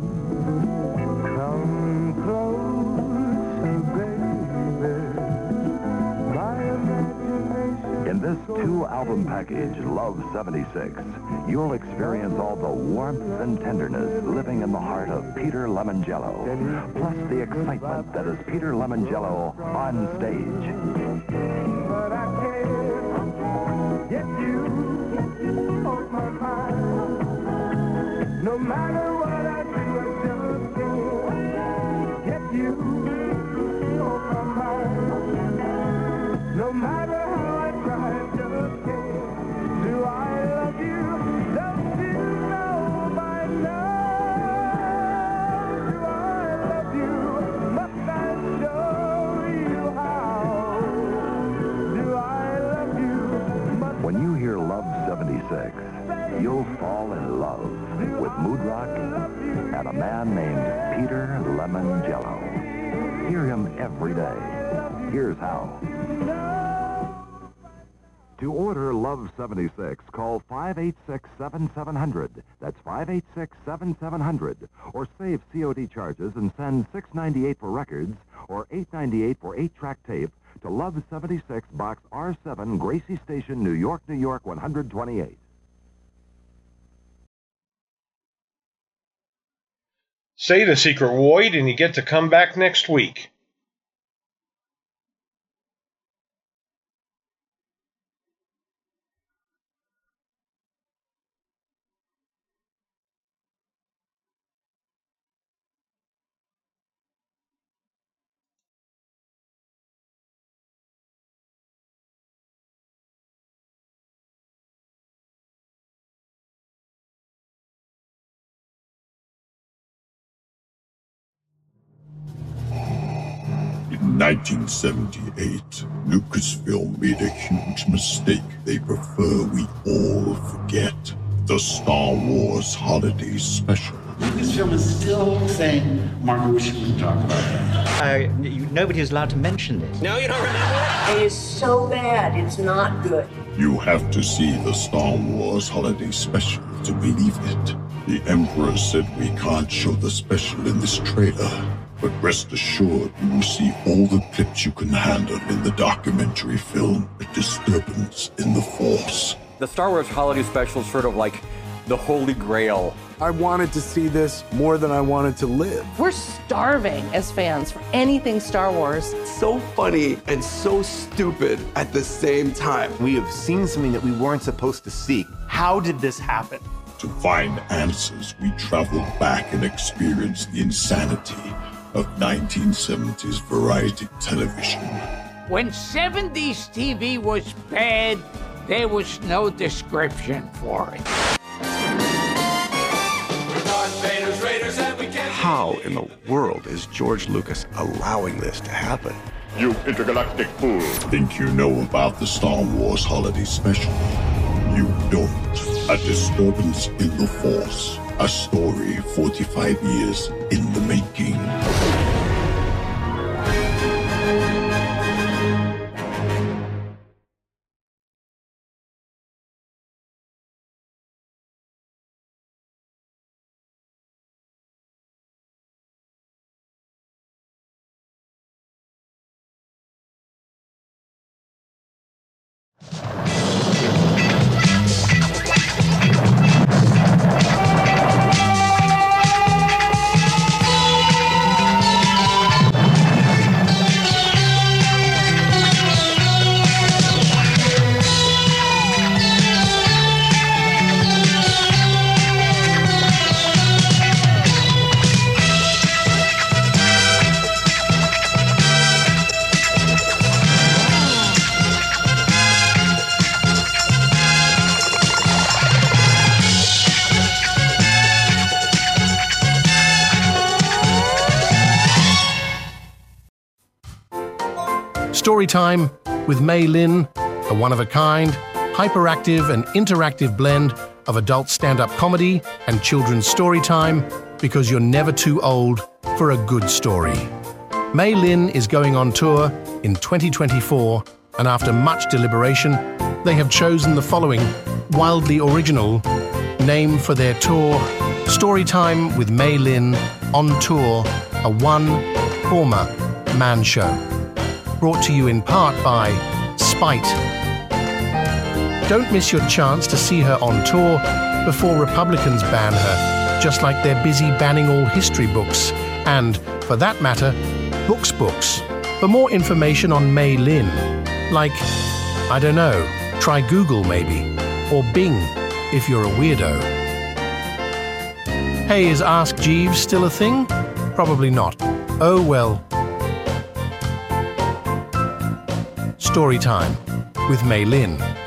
This two-album package, Love 76, you'll experience all the warmth and tenderness living in the heart of Peter Lemongello, plus the excitement that is Peter Lemongello on stage. And a man named Peter Lemongello. Hear him every day. Here's how. To order Love 76, call 586-7700. That's 586-7700. Or save COD charges and send 698 for records or 898 for 8-track tape to Love 76, Box R7, Gracie Station, New York, New York 128. Say the secret void and you get to come back next week. 1978, Lucasfilm made a huge mistake they prefer we all forget. The Star Wars Holiday Special. Lucasfilm is still saying, Margaret, we shouldn't talk about that. Uh, you, nobody is allowed to mention this. No, you don't remember? It is so bad, it's not good. You have to see the Star Wars Holiday Special to believe it. The Emperor said we can't show the special in this trailer, but rest assured you will see all the clips you can handle in the documentary film A Disturbance in the Force. The Star Wars Holiday Special is sort of like the holy grail. I wanted to see this more than I wanted to live. We're starving as fans for anything Star Wars. So funny and so stupid at the same time. We have seen something that we weren't supposed to see. How did this happen? To find answers, we travel back and experience the insanity of 1970s variety television. When 70s TV was bad, there was no description for it. How in the world is George Lucas allowing this to happen? You intergalactic fool. Think you know about the Star Wars Holiday Special? You don't. A disturbance in the Force. A story 45 years in the making. Storytime with May Lin, a one of a kind, hyperactive and interactive blend of adult stand up comedy and children's storytime because you're never too old for a good story. May Lin is going on tour in 2024, and after much deliberation, they have chosen the following wildly original name for their tour Storytime with May Lin on tour, a one former man show brought to you in part by Spite. Don't miss your chance to see her on tour before Republicans ban her, just like they're busy banning all history books, and, for that matter, books books. For more information on Mei Lin, like, I don't know, try Google maybe, or Bing if you're a weirdo. Hey, is Ask Jeeves still a thing? Probably not. Oh well. Story Time with May Lin.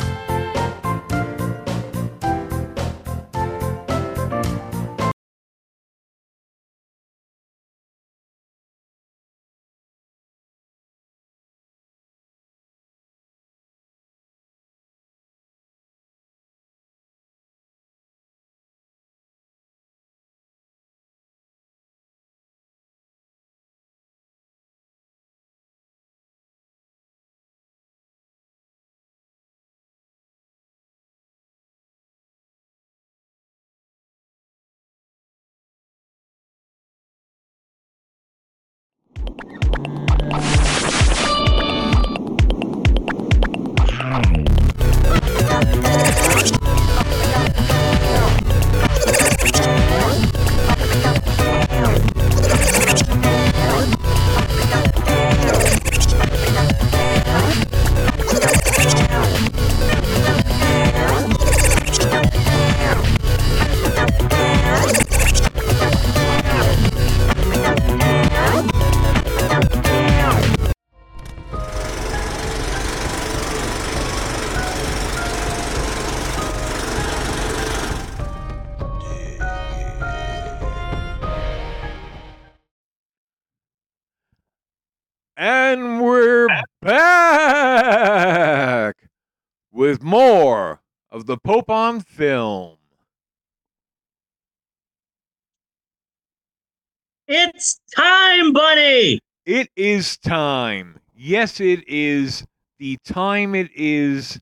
Is time. Yes, it is. The time it is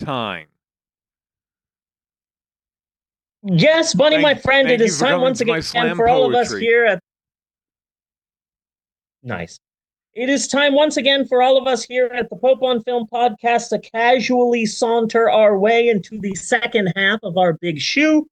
time. Yes, Bunny, Thank- my friend, it is time once again for all of us here at. Nice. It is time once again for all of us here at the Pope on Film podcast to casually saunter our way into the second half of our big shoe.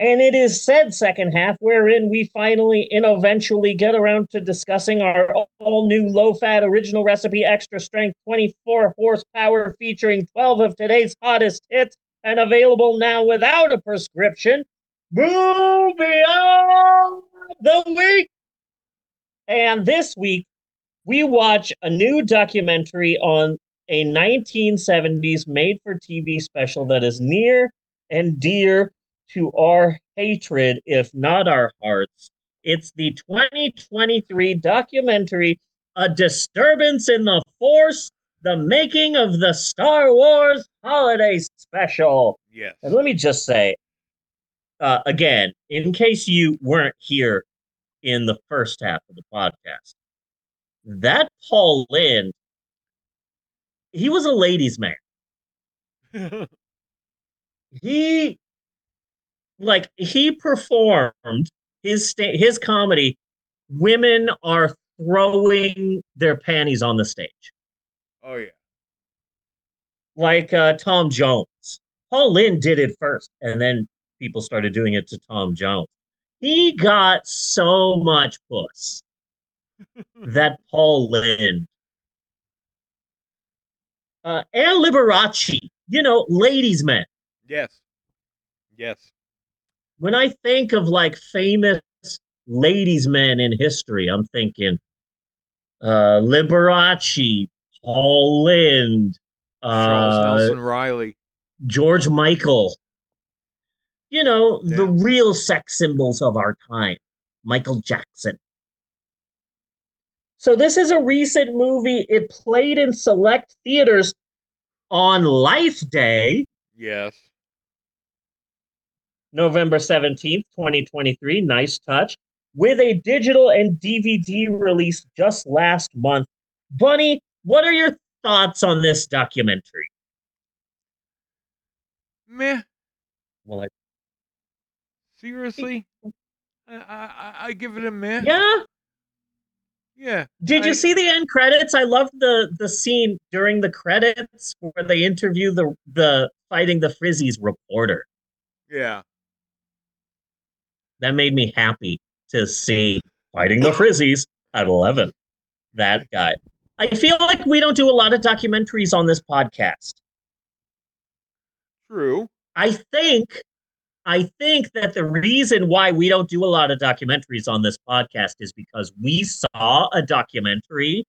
And it is said second half wherein we finally and eventually get around to discussing our all new low fat original recipe extra strength 24 horsepower featuring 12 of today's hottest hits and available now without a prescription. Movie of the week. And this week, we watch a new documentary on a 1970s made for TV special that is near and dear to our hatred, if not our hearts. It's the 2023 documentary, A Disturbance in the Force, the making of the Star Wars Holiday Special. Yes. And let me just say, uh, again, in case you weren't here in the first half of the podcast, that Paul Lynde, he was a ladies' man. he, like, he performed his sta- his comedy. Women are throwing their panties on the stage, Oh yeah. like uh, Tom Jones. Paul Lynde did it first, and then people started doing it to Tom Jones. He got so much puss that Paul Lynde. Uh, and Liberace, you know, ladies' men. Yes. Yes. When I think of like famous ladies' men in history, I'm thinking uh, Liberace, Paul Lynde, Charles uh, Nelson Reilly. George Michael. You know, the real sex symbols of our time. Michael Jackson. So this is a recent movie. It played in select theaters on Life Day, Yes. November 17th, 2023. Nice touch. With a digital and DVD release just last month. Bunny, what are your thoughts on this documentary? Meh. Well, I, Seriously? I, I I- I give it a meh. yeah. Yeah. Did you see the end credits? I love the the scene during the credits where they interview the the fighting the Frizzies reporter. Yeah. That made me happy to see fighting the Frizzies at eleven. That guy. I feel like we don't do a lot of documentaries on this podcast. True. I think I think that the reason why we don't do a lot of documentaries on this podcast is because we saw a documentary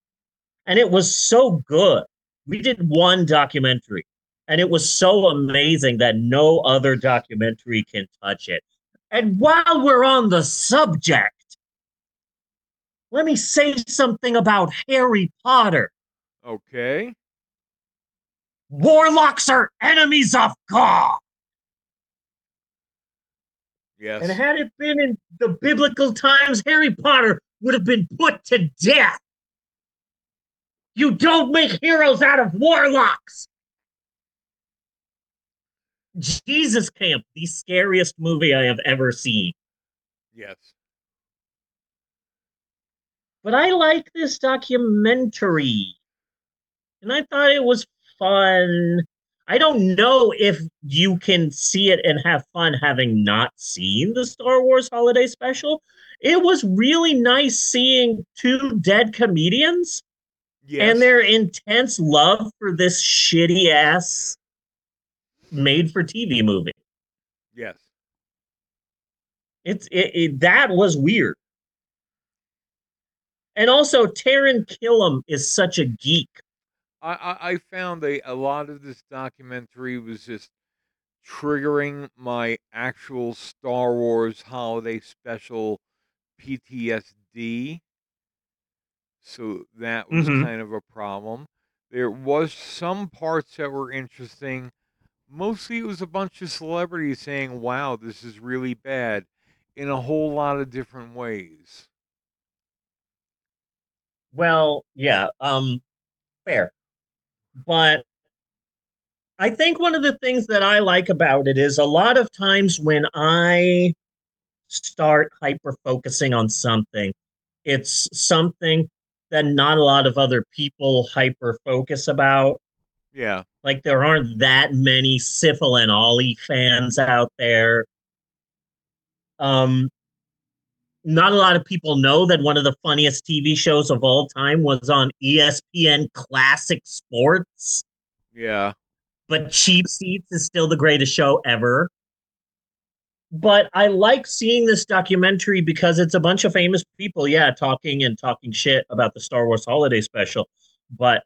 and it was so good. We did one documentary and it was so amazing that no other documentary can touch it. And while we're on the subject, let me say something about Harry Potter. Okay. Warlocks are enemies of God. Yes. And had it been in the biblical times, Harry Potter would have been put to death. You don't make heroes out of warlocks. Jesus Camp, the scariest movie I have ever seen. Yes. But I like this documentary. And I thought it was fun. I don't know if you can see it and have fun having not seen the Star Wars holiday special. It was really nice seeing two dead comedians Yes. and their intense love for this shitty ass made for TV movie. Yes. It's it, it that was weird. And also Taran Killam is such a geek. I, I, I found a, a lot of this documentary was just triggering my actual Star Wars holiday special PTSD. So that was Mhm. kind of a problem. There was some parts that were interesting. Mostly it was a bunch of celebrities saying, wow, this is really bad in a whole lot of different ways. Well, yeah, um fair. But I think one of the things that I like about it is a lot of times when I start hyper focusing on something, it's something that not a lot of other people hyper focus about. Yeah. Like there aren't that many Syphil and Ollie fans out there. Um, not a lot of people know that one of the funniest TV shows of all time was on ESPN Classic Sports, Yeah. but Cheap Seats is still the greatest show ever. But I like seeing this documentary because it's a bunch of famous people, yeah, talking and talking shit about the Star Wars holiday special. But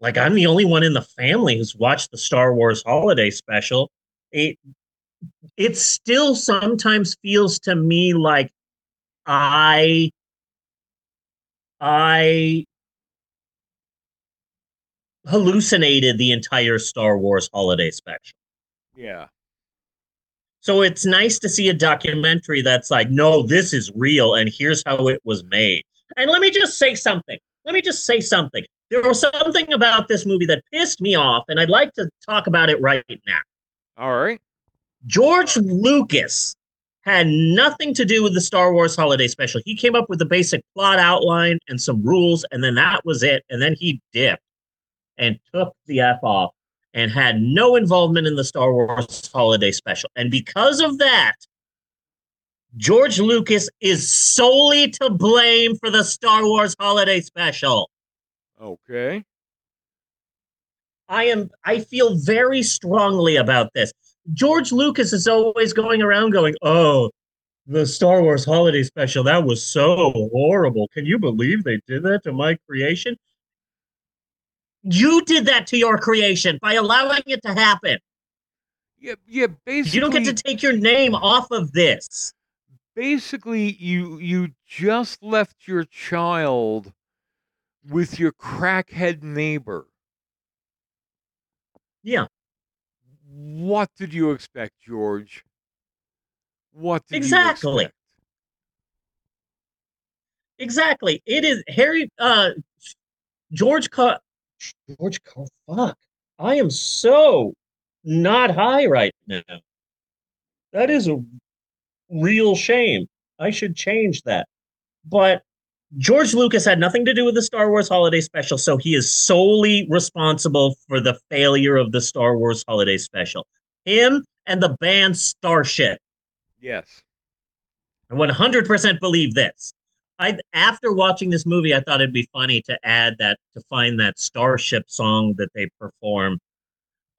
like I'm the only one in the family who's watched the Star Wars holiday special. It it still sometimes feels to me like I I hallucinated the entire Star Wars holiday special. Yeah. So it's nice to see a documentary that's like, no, this is real and here's how it was made. And let me just say something. Let me just say something. There was something about this movie that pissed me off, and I'd like to talk about it right now. All right. George Lucas had nothing to do with the Star Wars holiday special. He came up with the basic plot outline and some rules, and then that was it. And then he dipped and took the F off and had no involvement in the Star Wars holiday special. And because of that, George Lucas is solely to blame for the Star Wars holiday special. Okay. I am I feel very strongly about this. George Lucas is always going around going, "Oh, the Star Wars holiday special that was so horrible. Can you believe they did that to my creation?" You did that to your creation by allowing it to happen. Yeah, yeah, basically You don't get to take your name off of this. basically you you just left your child with your crackhead neighbor. Yeah. What did you expect, George? What did Exactly. you expect? Exactly. It is Harry uh George Car George Car fuck. I am so not high right now. That is a real shame. I should change that. But George Lucas had nothing to do with the Star Wars holiday special, so he is solely responsible for the failure of the Star Wars holiday special. Him and the band Starship. Yes. I 100% believe this. I after watching this movie, I thought it'd be funny to add that to find that Starship song that they perform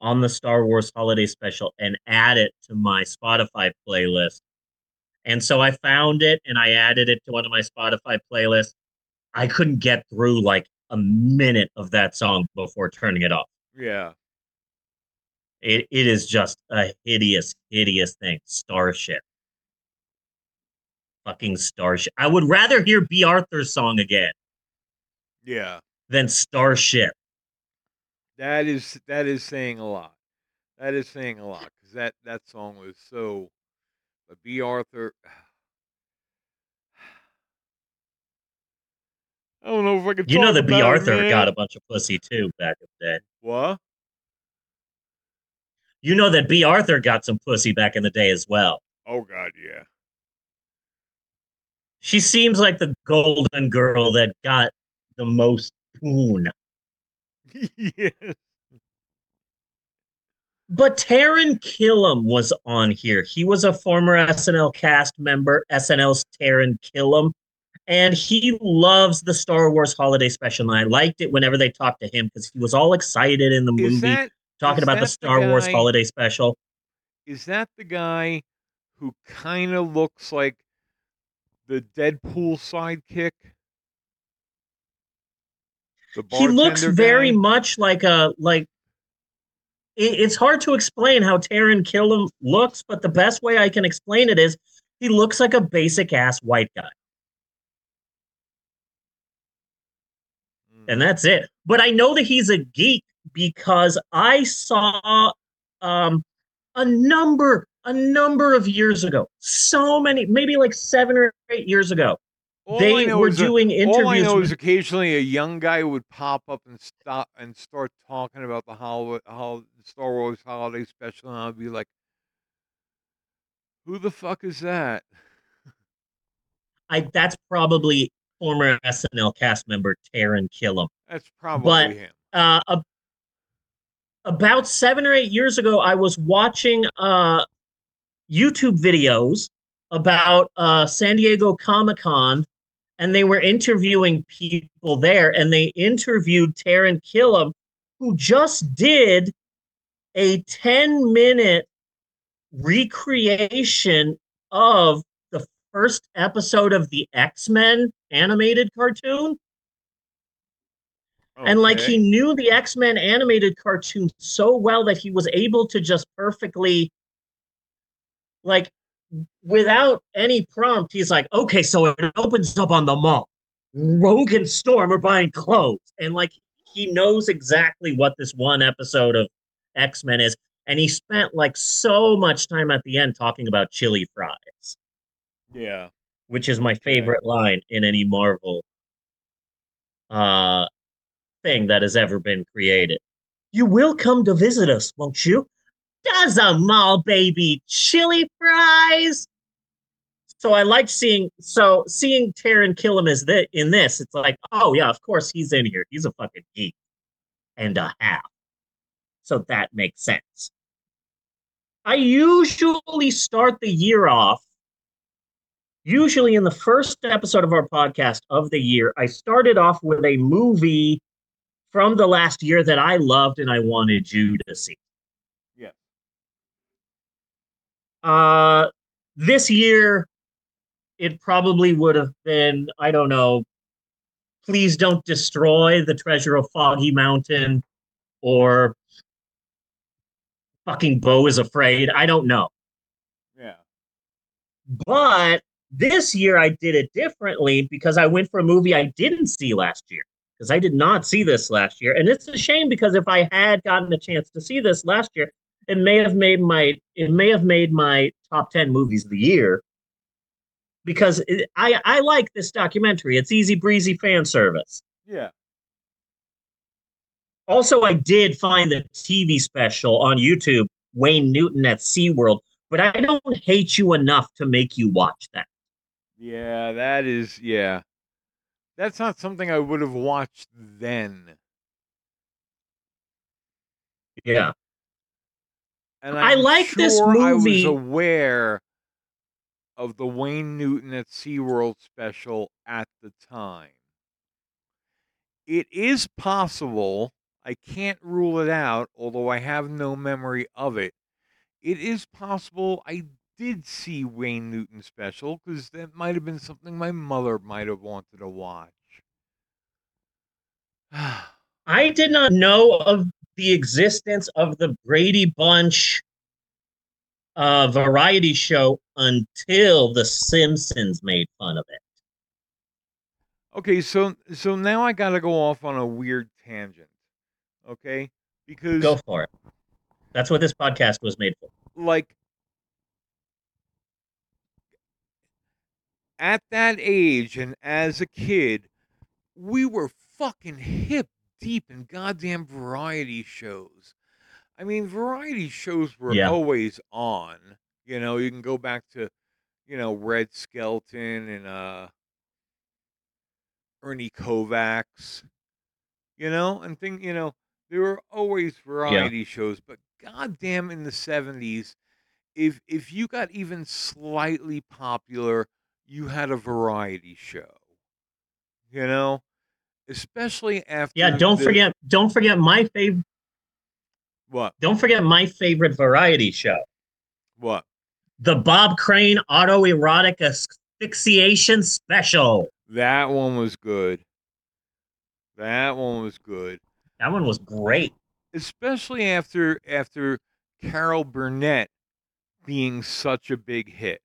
on the Star Wars Holiday Special and add it to my Spotify playlist. And so I found it and I added it to one of my Spotify playlists. I couldn't get through like a minute of that song before turning it off. Yeah. It it is just a hideous, hideous thing. Starship. Fucking Starship. I would rather hear Bea Arthur's song again Yeah. than Starship. That is that is saying a lot. That is saying a lot because that that song was so. But Bea Arthur. I don't know if I could. You know that B. it, Arthur man. got a bunch of pussy too back in the day. What? You know that Bea Arthur got some pussy back in the day as well. Oh God, yeah. She seems like the golden girl that got the most poon. yes. But Taran Killam was on here. He was a former SNL cast member, SNL's Taran Killam, and he loves the Star Wars holiday special. And I liked it whenever they talked to him because he was all excited in the Is movie that- talking about the that the Star Wars holiday special. Is that the guy who kind of looks like the Deadpool sidekick? The He looks very guy? much like a like. It- It's hard to explain how Taran Killam looks, but the best way I can explain it is he looks like a basic ass white guy. and that's it. But I know that he's a geek because I saw um a number a number of years ago, so many, maybe like seven or eight years ago. All they were is a- doing All I know with- is occasionally a young guy would pop up and stop and start talking about the hol- hol- Star Wars holiday special, and I'd be like, "Who the fuck is that?" I that's probably former SNL cast member Taran Killam. That's probably but him. uh, a- about seven or eight years ago, I was watching uh, YouTube videos about uh, San Diego Comic Con, and they were interviewing people there, and they interviewed Taran Killam, who just did a 10 minute recreation of the first episode of the X Men animated cartoon. And like he knew the X Men animated cartoon so well that he was able to just perfectly, like, without any prompt, he's like, okay, so it opens up on the mall. Rogue and Storm are buying clothes. And like, he knows exactly what this one episode of X Men is. And he spent like so much time at the end talking about chili fries, Yeah. which is my favorite line in any Marvel uh, thing that has ever been created. You will come to visit us, won't you? Does a mall baby chili fries? So I liked seeing so seeing Taran Killam as that in this. It's like, oh yeah, of course he's in here. He's a fucking geek and a half. So that makes sense. I usually start the year off. Usually in the first episode of our podcast of the year, I started off with a movie from the last year that I loved and I wanted you to see. Yeah. Uh, this year, it probably would have been, I don't know, Please Don't Destroy the Treasure of Foggy Mountain or fucking Beau is Afraid. I don't know. Yeah. But this year I did it differently because I went for a movie I didn't see last year. Because I did not see this last year. And it's a shame because if I had gotten a chance to see this last year, it may have made my it may have made my top 10 movies of the year. Because it, I I like this documentary. It's easy breezy fan service. Yeah. Also, I did find the TV special on YouTube, Wayne Newton at SeaWorld, but I don't hate you enough to make you watch that. Yeah, that is yeah. That's not something I would have watched then. Yeah. And I I'm like this movie. I was aware of the Wayne Newton at SeaWorld special at the time. It is possible, I can't rule it out, although I have no memory of it. It is possible I did see Wayne Newton special because that might have been something my mother might have wanted to watch. I did not know of the existence of the Brady Bunch uh, variety show until The Simpsons made fun of it. Okay, so so now I got to go off on a weird tangent. Okay? Because Go for it. That's what this podcast was made for. like at that age and as a kid, we were fucking hip deep in goddamn variety shows. I mean, variety shows were Yeah. always on. You know, you can go back to, you know, Red Skelton and uh Ernie Kovacs, you know, and thing, you know, there were always variety shows, but goddamn in the 70s, if if you got even slightly popular, you had a variety show. You know, especially after Yeah, don't the- forget don't forget my favorite what don't forget my favorite variety show. what The Bob Crane autoerotic asphyxiation special. that one was good. That one was good. That one was great. especially after after Carol Burnett being such a big hit.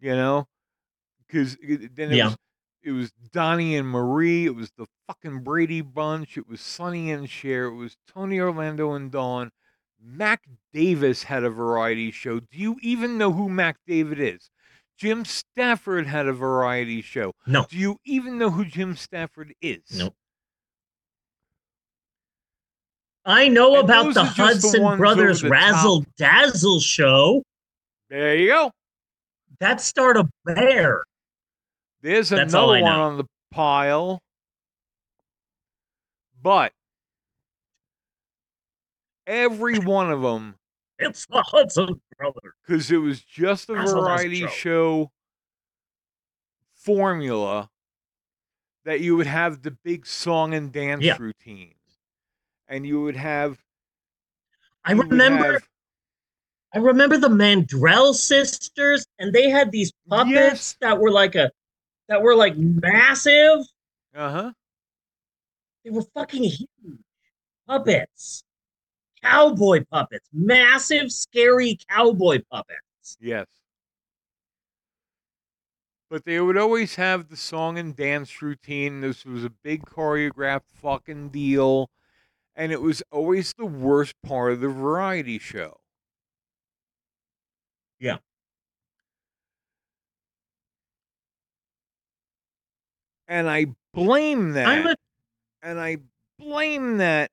You know, because then it Yeah. was it was Donnie and Marie, it was the fucking Brady Bunch, it was Sonny and Cher, it was Tony Orlando and Dawn. Mac Davis had a variety show. Do you even know who Mac David is? Jim Stafford had a variety show. No. Do you even know who Jim Stafford is? Nope. I know And about the just the Hudson Brothers the top. Razzle Dazzle show. There you go. That starred a bear. There's That's another one on the pile. But every one of them, It's the Hudson Brothers. because it was just a Dazzle variety show. formula that you would have the big song and dance Yeah. routines. And you would have I remember have- I remember the Mandrell sisters, and they had these puppets Yes. that were like a that were like massive. uh-huh. They were fucking huge puppets. Cowboy puppets. Massive, scary cowboy puppets. Yes. But they would always have the song and dance routine. This was a big choreographed fucking deal. And it was always the worst part of the variety show. Yeah. And I blame that. A and I blame that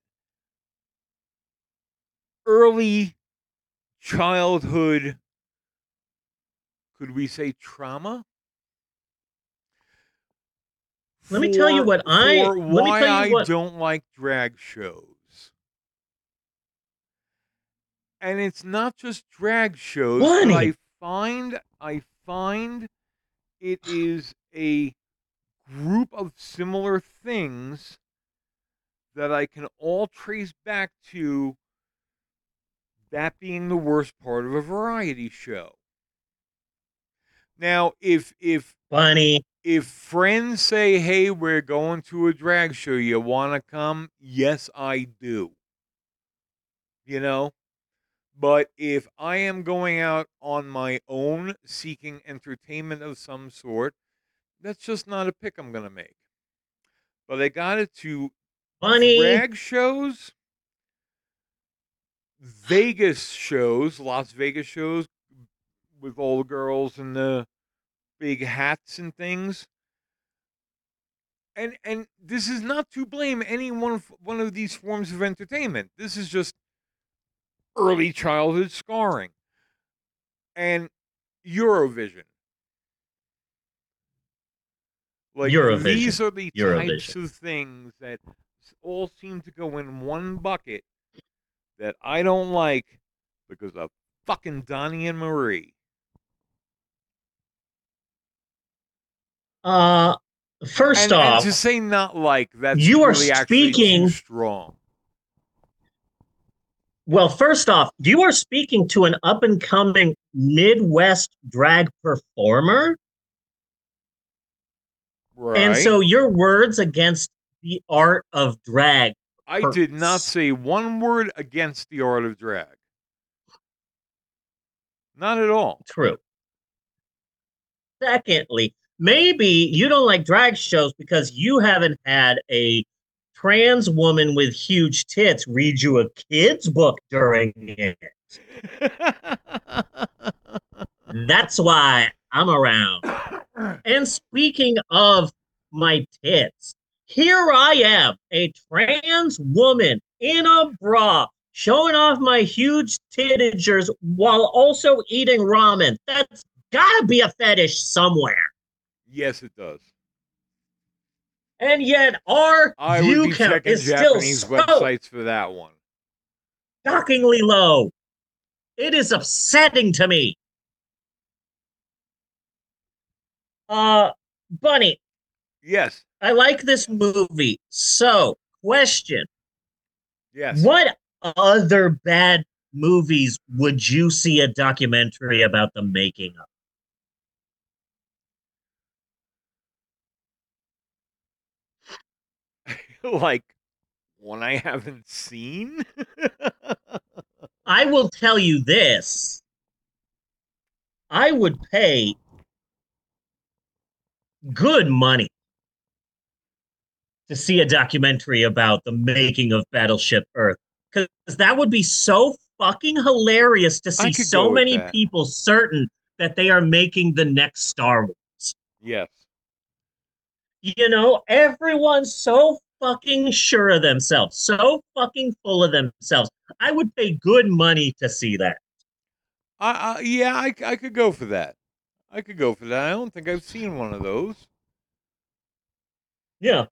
early childhood, could we say trauma? Let me tell you what I- for me why tell you I what- don't like drag shows. And it's not just drag shows, I find I find it is a group of similar things that I can all trace back to that being the worst part of a variety show. Now, if if funny if friends say, "Hey, we're going to a drag show. You want to come?" Yes, I do. You know? But if I am going out on my own seeking entertainment of some sort, that's just not a pick I'm going to make. But I got it to Bunny. drag shows, Vegas shows, Las Vegas shows with all the girls and the big hats and things. And and this is not to blame any one of, one of these forms of entertainment. This is just early childhood scarring. And Eurovision. Like Eurovision. these are the types of things that all seem to go in one bucket that I don't like because of fucking Donnie and Marie. Uh first and, and off, to say not like that's You are really speaking- strong. well, first off, you are speaking to an up and coming Midwest drag performer. Right. And so your words against the art of drag. I did not say one word against the art of drag. Not at all. True. Secondly, maybe you don't like drag shows because you haven't had a trans woman with huge tits read you a kid's book during it. That's why I'm around. And speaking of my tits, here I am, a trans woman in a bra, showing off my huge titagers while also eating ramen. That's gotta be a fetish somewhere. Yes, it does. And yet our I view would be count checking is still Japanese so websites for that one. shockingly low. It is upsetting to me. Uh, Bunny, Yes. I like this movie. So, question Yes. What other bad movies would you see a documentary about the making of? like one I haven't seen? I will tell you this. I would pay good money to see a documentary about the making of Battleship Earth. Because that would be so fucking hilarious to see so many that. people certain that they are making the next Star Wars. Yes. You know, everyone's so fucking sure of themselves, so fucking full of themselves. I would pay good money to see that. I, I yeah, I, I could go for that. I could go for that. I don't think I've seen one of those. Yeah.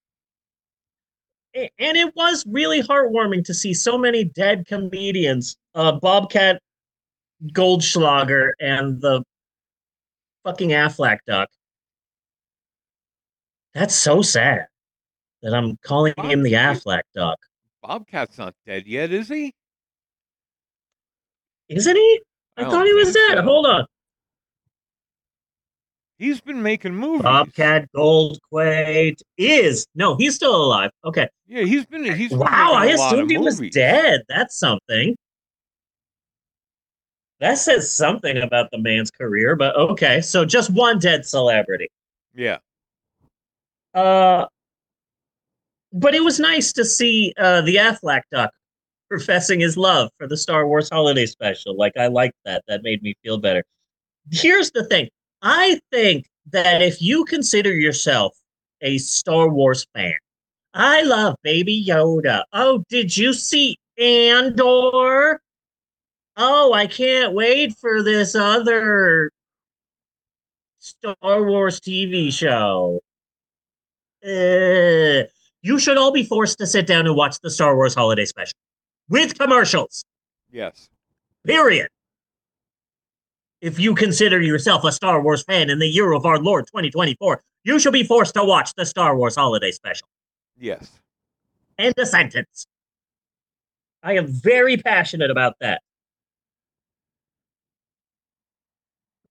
And it was really heartwarming to see so many dead comedians. Uh, Bobcat Goldschlager and the fucking Aflac duck. That's so sad that I'm calling him the Aflac duck. Bobcat's not dead yet, is he? Isn't he? I, I thought he was dead. so. Hold on. He's been making movies. Bobcat Goldthwait is no, he's still alive. Okay. Yeah, he's been he's been Wow, I making a lot of assumed he was dead. That's something. That says something about the man's career, but okay. So just one dead celebrity. Yeah. Uh, but it was nice to see uh, the Aflac duck professing his love for the Star Wars holiday special. Like I liked that. That made me feel better. Here's the thing. I think that if you consider yourself a Star Wars fan, I love Baby Yoda. Oh, did you see Andor? Oh, I can't wait for this other Star Wars TV show. Uh, you should all be forced to sit down and watch the Star Wars holiday special with commercials. Yes. Period. If you consider yourself a Star Wars fan in the year of our Lord 2024, you should be forced to watch the Star Wars holiday special. Yes. End a sentence. I am very passionate about that.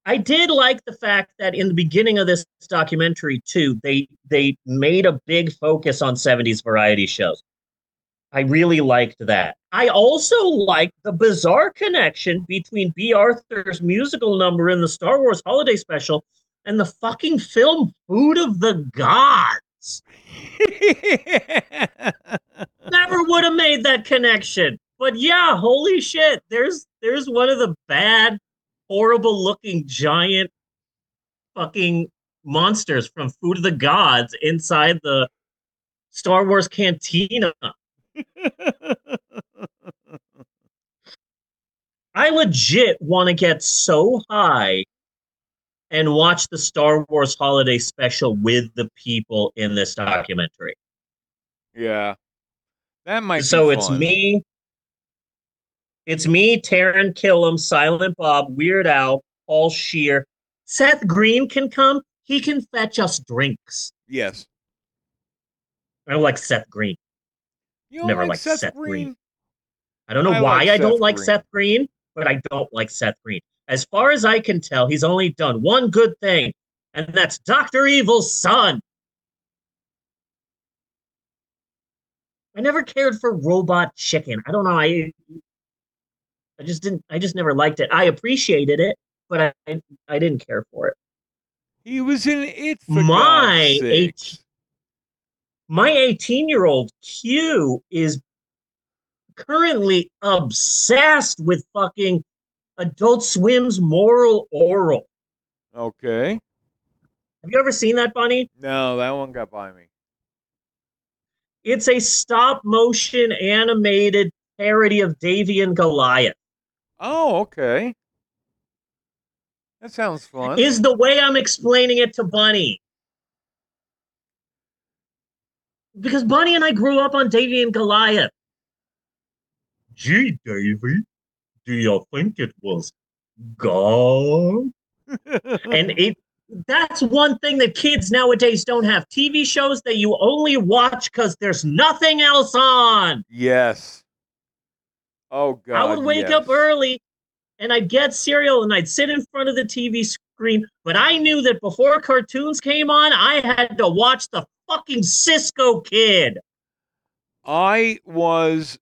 I did like the fact that in the beginning of this documentary too, they they made a big focus on 70s variety shows. I really liked that. I also liked the bizarre connection between Bea Arthur's musical number in the Star Wars holiday special and the fucking film Food of the Gods. Never would have made that connection. But yeah, holy shit. There's there's one of the bad, horrible looking giant fucking monsters from Food of the Gods inside the Star Wars cantina. I legit want to get so high and watch the Star Wars holiday special with the people in this documentary. Yeah. That might so it's me. It's me, Taran Killam, Silent Bob, Weird Al, Paul Scheer. Seth Green can come. He can fetch us drinks. Yes. I don't like Seth Green. You Never like liked Seth, Seth Green? Green. I don't know I why like I don't Seth like Green. Seth Green, but I don't like Seth Green. As far as I can tell, he's only done one good thing, and that's Doctor Evil's son. I never cared for Robot Chicken. I don't know. I I just didn't. I just never liked it. I appreciated it, but I I didn't care for it. He was in it for My God's sakes. My 18 year old Q is currently obsessed with fucking Adult Swim's Moral Orel. Okay. Have you ever seen that, Bunny? No, that one got by me. It's a stop motion animated parody of Davey and Goliath. Oh, okay. That sounds fun. Is the way I'm explaining it to Bunny. Because Bunny and I grew up on Davey and Goliath. Gee, Davey, do you think it was God? and it that's one thing that kids nowadays don't have. TV shows that you only watch because there's nothing else on. yes. Oh God. I would wake yes. up early and I'd get cereal and I'd sit in front of the TV screen. But I knew that before cartoons came on, I had to watch the fucking Cisco Kid. I was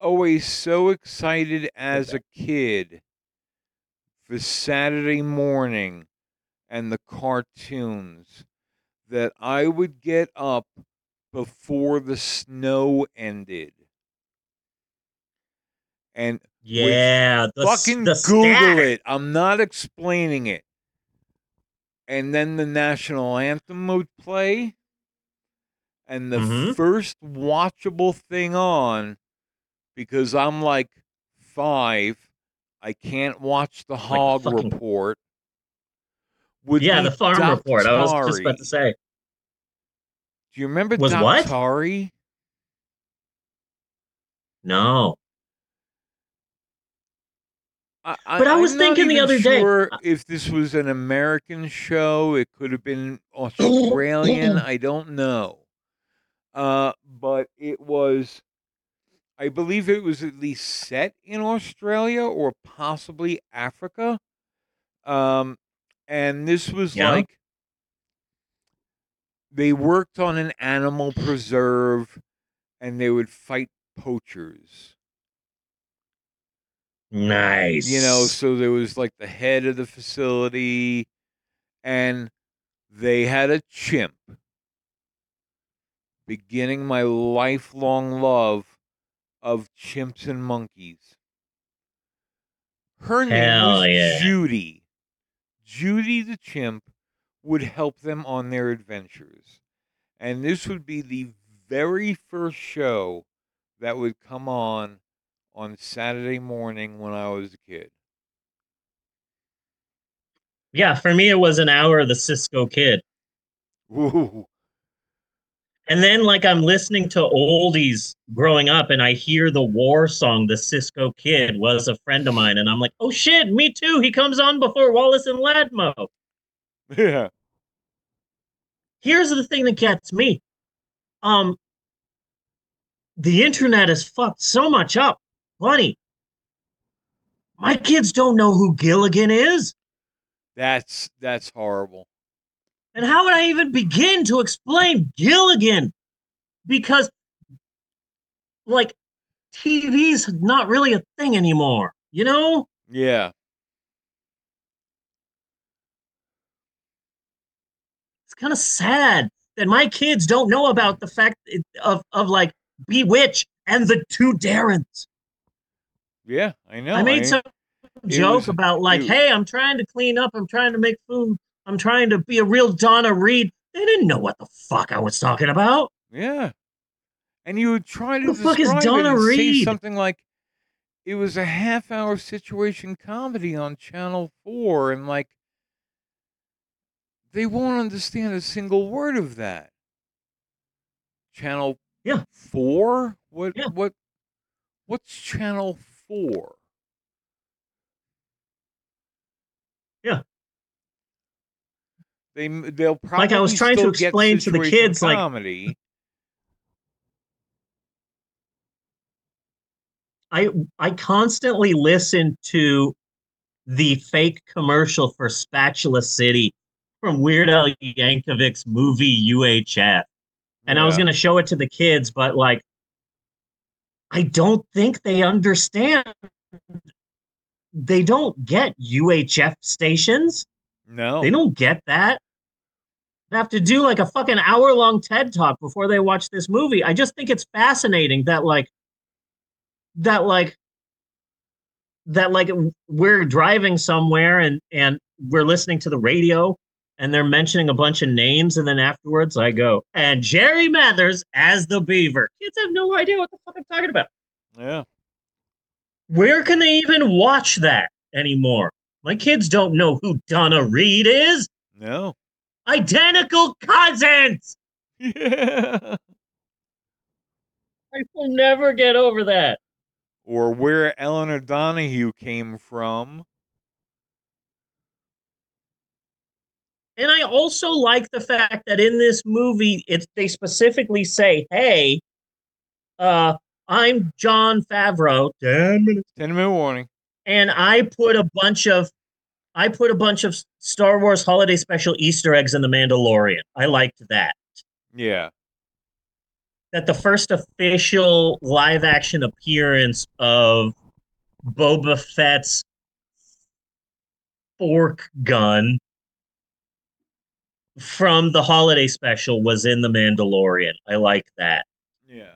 always so excited as a kid for Saturday morning and the cartoons that I would get up before the snow ended. And Yeah, the fucking the Google stack. it. I'm not explaining it. And then the national anthem would play. And the Mhm. first watchable thing on, because I'm like five, I can't watch the Hog fucking- Report. Would Yeah, the farm report. I was just about to say. Do you remember Was what? Daktari? No. I, But I I'm was not thinking the other day- sure if this was an American show. It could have been Australian. I don't know. Uh, but it was, I believe it was at least set in Australia or possibly Africa. Um, and this was Yeah. like they worked on an animal preserve, and they would fight poachers. Nice. You know, so there was like the head of the facility, and they had a chimp. Beginning my lifelong love of chimps and monkeys. Her name Hell was yeah. Judy. Judy the chimp would help them on their adventures. And this would be the very first show that would come on on Saturday morning when I was a kid. Yeah, for me it was an hour of the Cisco Kid. Ooh. And then like I'm listening to oldies growing up and I hear the war song The Cisco Kid was a friend of mine and I'm like, "Oh shit, me too. He comes on before Wallace and Ladmo." Yeah. Here's the thing that gets me. Um the internet has fucked so much up. Buddy, my kids don't know who Gilligan is. That's that's horrible. And how would I even begin to explain Gilligan? Because, like, TV's not really a thing anymore, you know? Yeah. It's kind of sad that my kids don't know about the fact of, of like, Bewitch and the two Darrens. Yeah, I know. I made some joke was- about, like, hey, I'm trying to clean up, I'm trying to make food, I'm trying to be a real Donna Reed. They didn't know what the fuck I was talking about. Yeah. And you would try to the fuck is Donna Reed? something like it was a half hour situation comedy on Channel 4 and like they won't understand a single word of that. Channel Yeah. 4? What what what's Channel 4? Yeah. They they'll probably Like I was trying to explain to the kids, like- comedy. I I constantly listen to the fake commercial for Spatula City from Weird Al Yankovic's movie UHF. And I was going to show it to the kids, but like I don't think they understand. They don't get UHF stations. No. They don't get that. They have to do like a fucking hour long TED talk before they watch this movie. I just think it's fascinating that like that like that like we're driving somewhere and and we're listening to the radio and they're mentioning a bunch of names and then afterwards I go and Jerry Mathers as the beaver. Kids have no idea what the fuck I'm talking about. Yeah. Where can they even watch that anymore? My kids don't know who Donna Reed is. No. Identical cousins. Yeah. I will never get over that. Or where Elinor Donahue came from. And I also like the fact that in this movie, it's they specifically say, "Hey, uh, I'm Jon Favreau, ten minutes, ten minute warning, and I put a bunch of, I put a bunch of Star Wars Holiday Special Easter eggs in the Mandalorian. I liked that. Yeah. That the first official live action appearance of Boba Fett's fork gun from the holiday special was in the Mandalorian. I like that. Yeah.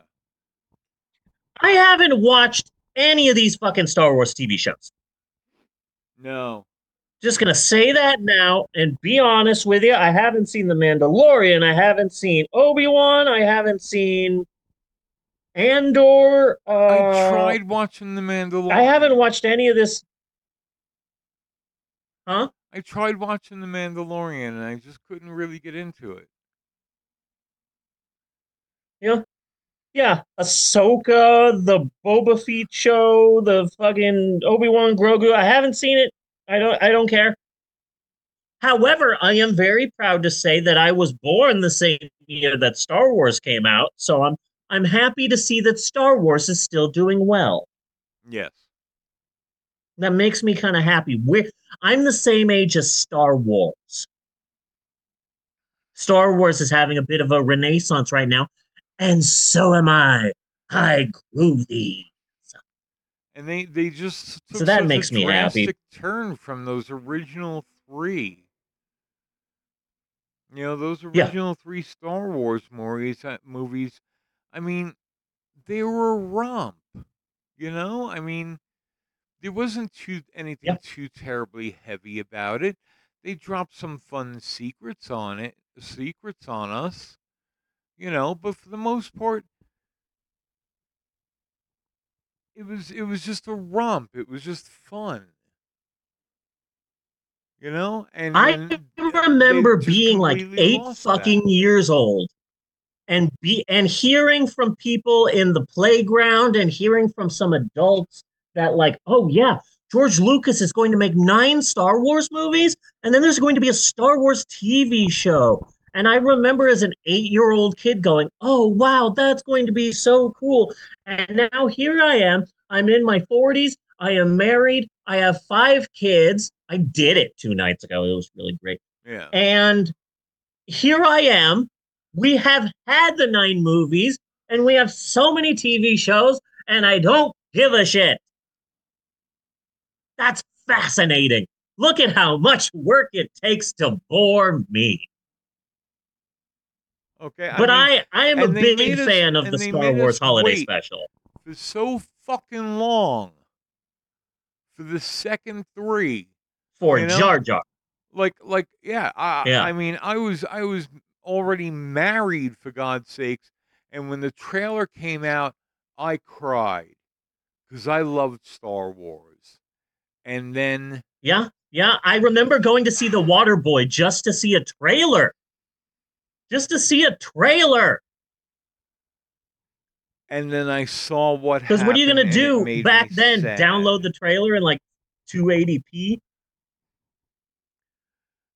I haven't watched any of these fucking Star Wars TV shows. No. Just gonna say that now and be honest with you. I haven't seen The Mandalorian. I haven't seen Obi Wan. I haven't seen Andor. Uh, I tried watching The Mandalorian. I haven't watched any of this. Huh? I tried watching The Mandalorian and I just couldn't really get into it. Yeah. Yeah. Ahsoka, the Boba Fett show, the fucking Obi-Wan Grogu. I haven't seen it. I don't I don't care. However, I am very proud to say that I was born the same year that Star Wars came out, so I'm I'm happy to see that Star Wars is still doing well. Yes. That makes me kind of happy. We're, I'm the same age as Star Wars. Star Wars is having a bit of a renaissance right now, and so am I. I grew. And they they just took So that makes a me happy. turn from those original three. You know, those Yeah. original three Star Wars movies. uh, Movies. I mean, they were a romp. You know, I mean, there wasn't too anything too terribly heavy about it. They dropped some fun secrets on it, secrets on us. You know, but for the most part, it was it was just a romp. It was just fun. You know, and I and remember just being like completely eight lost that. fucking years old and be and hearing from people in the playground and hearing from some adults that like, oh yeah, George Lucas is going to make nine Star Wars movies, and then there's going to be a Star Wars TV show. And I remember as an eight-year-old kid going, "Oh wow, that's going to be so cool!" And now here I am. I'm in my 40s. I am married. I have five kids. I did it two nights ago. It was really great. Yeah. And here I am. We have had the nine movies and we have so many TV shows, and I don't give a shit. That's fascinating. Look at how much work it takes to bore me. Okay, But mean, I, I am a big made us- fan of the Star Wars holiday wait special. for so fucking long for the second three For you know? Jar Jar. Like, like, yeah, I, Yeah. I mean, I was, I was already married for God's sakes, and when the trailer came out, I cried because I loved Star Wars, and then Yeah, yeah. I remember going to see The Water Boy just to see a trailer. Just to see a trailer. and then I saw what Because what are you gonna happened, and it do back then? sad. Download the trailer in like 280p?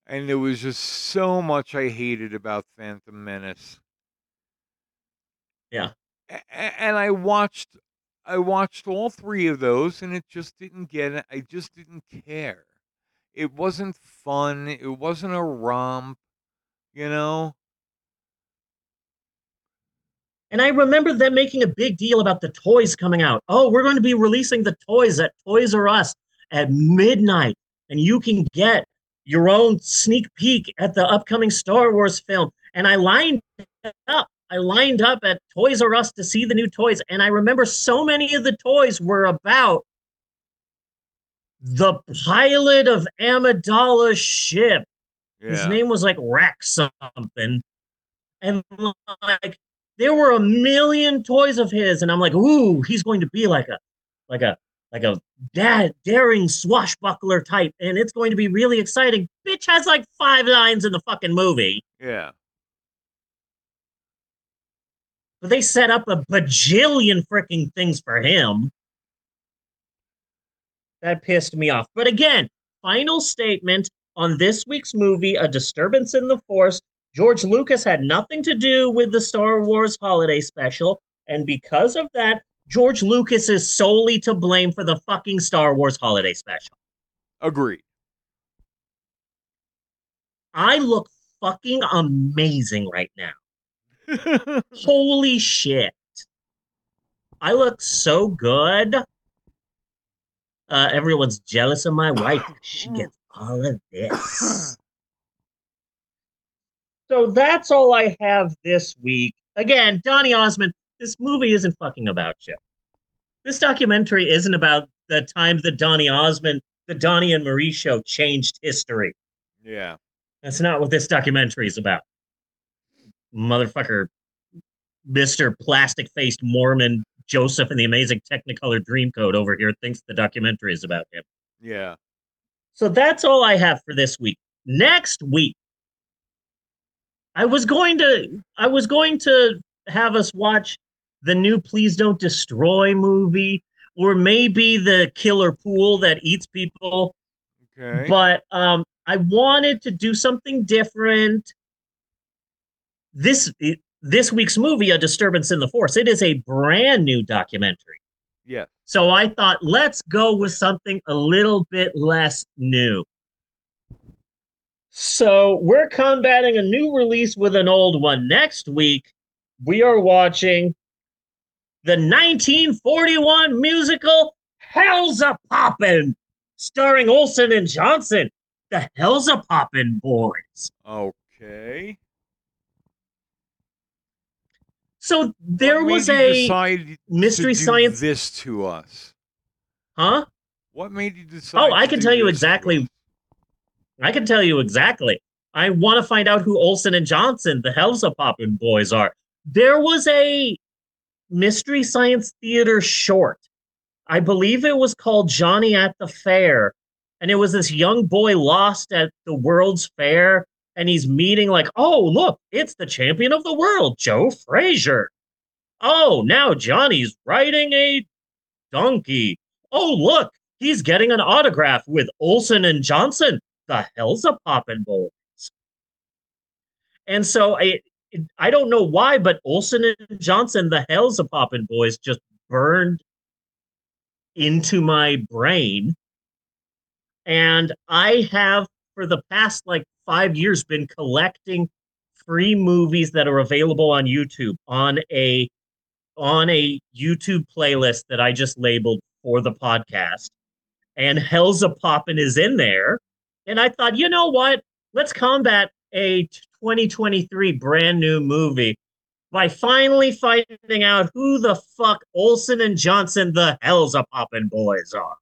and there was just so much I hated about Phantom Menace. Yeah. And I watched I watched all three of those and it just didn't get it. I just didn't care. It wasn't fun. It wasn't a romp, you know? And I remember them making a big deal about the toys coming out. Oh, we're going to be releasing the toys at Toys R Us at midnight, and you can get your own sneak peek at the upcoming Star Wars film. And I lined up. I lined up at Toys R Us to see the new toys, and I remember so many of the toys were about the pilot of Amidala's ship. His name was like Rex something. And like there were a million toys of his, and I'm like, ooh, he's going to be like a like a like a dad daring swashbuckler type, and it's going to be really exciting. Bitch has like five lines in the fucking movie. Yeah. But they set up a bajillion freaking things for him. That pissed me off. But again, final statement on this week's movie, A Disturbance in the Force. George Lucas had nothing to do with the Star Wars holiday special. And because of that, George Lucas is solely to blame for the fucking Star Wars holiday special. Agreed. I look fucking amazing right now. Holy shit. I look so good. Uh, everyone's jealous of my wife. She gets all of this. So that's all I have this week. Again, Donny Osmond, this movie isn't fucking about you. This documentary isn't about the time that Donny Osmond, the Donny and Marie show changed history. Yeah. That's not what this documentary is about. Motherfucker, Mr. Plastic Faced Mormon Joseph and the Amazing Technicolor Dreamcoat over here thinks the documentary is about him. Yeah. So that's all I have for this week. Next week, I was going to I was going to have us watch the new Please Don't Destroy movie or maybe the killer pool that eats people. Okay. But um I wanted to do something different. This this week's movie, A Disturbance in the Force, it is a brand new documentary. Yeah. So I thought, let's go with something a little bit less new. So we're combating a new release with an old one. Next week, we are watching the 1941 musical Hell's a Poppin', starring Olsen and Johnson, the Hell's a Poppin' Boys. Okay. So there What was a mystery science. this to us. Huh? What made you decide? Oh, I can tell you exactly. I can tell you exactly. I want to find out who Olsen and Johnson, the Hellzapoppin' boys, are. There was a mystery science theater short. I believe it was called Johnny at the Fair. And it was this young boy lost at the World's Fair. And he's meeting, like, oh, look, it's the champion of the world, Joe Frazier. Oh, now Johnny's riding a donkey. Oh, look, he's getting an autograph with Olsen and Johnson, the Hellzapoppin' boys. And so I I don't know why, but Olsen and Johnson, the Hellzapoppin' boys, just burned into my brain. And I have for the past like five years been collecting free movies that are available on YouTube on a on a YouTube playlist that I just labeled for the podcast. And Hellzapoppin' is in there. And I thought, you know what? Let's combat a 2023 brand new movie by finally finding out who the fuck Olsen and Johnson the Hellzapoppin' boys are.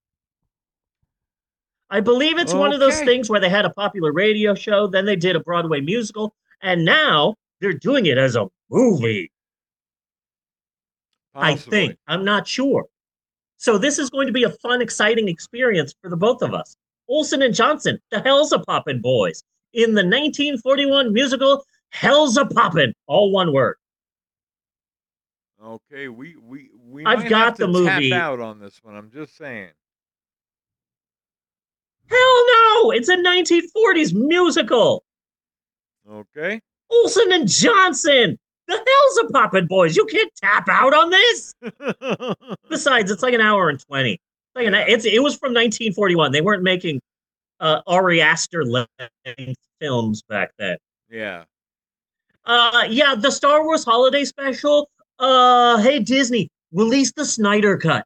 I believe it's one of those things where they had a popular radio show, then they did a Broadway musical, and now they're doing it as a movie. I think. I'm not sure. So this is going to be a fun, exciting experience for the both of us. Olsen and Johnson, the Hellzapoppin' Boys, in the 1941 musical Hellzapoppin', all one word. Okay, we we we I've got the movie. out on this one. I'm just saying. Hell no! It's a 1940s musical. Okay. Olsen and Johnson, the Hellzapoppin' Boys. You can't tap out on this. Besides, it's like an hour and 20. Like an, it's it was from 1941. They weren't making uh, Ari Aster length films back then. Yeah. Uh, yeah, the Star Wars Holiday Special. Uh, hey Disney, release the Snyder Cut.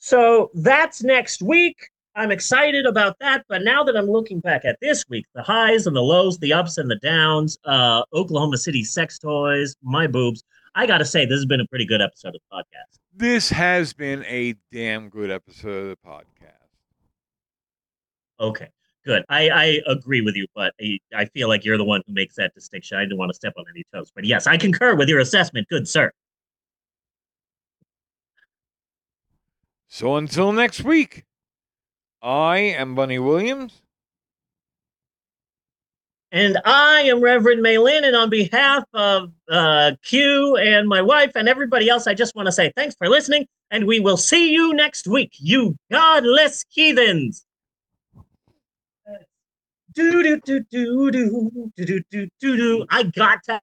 So that's next week. I'm excited about that. But now that I'm looking back at this week, the highs and the lows, the ups and the downs, uh, Oklahoma City sex toys, my boobs. I gotta say, this has been a pretty good episode of the podcast. This has been a damn good episode of the podcast. Okay, good. I, I agree with you, but I, I feel like you're the one who makes that distinction. I didn't want to step on any toes, but yes, I concur with your assessment. Good sir. So until next week, I am Bunny Williams. And I am Reverend Maylin, and on behalf of uh, Q and my wife and everybody else, I just want to say thanks for listening, and we will see you next week, you godless heathens. Do do do do do do do do do do. I got to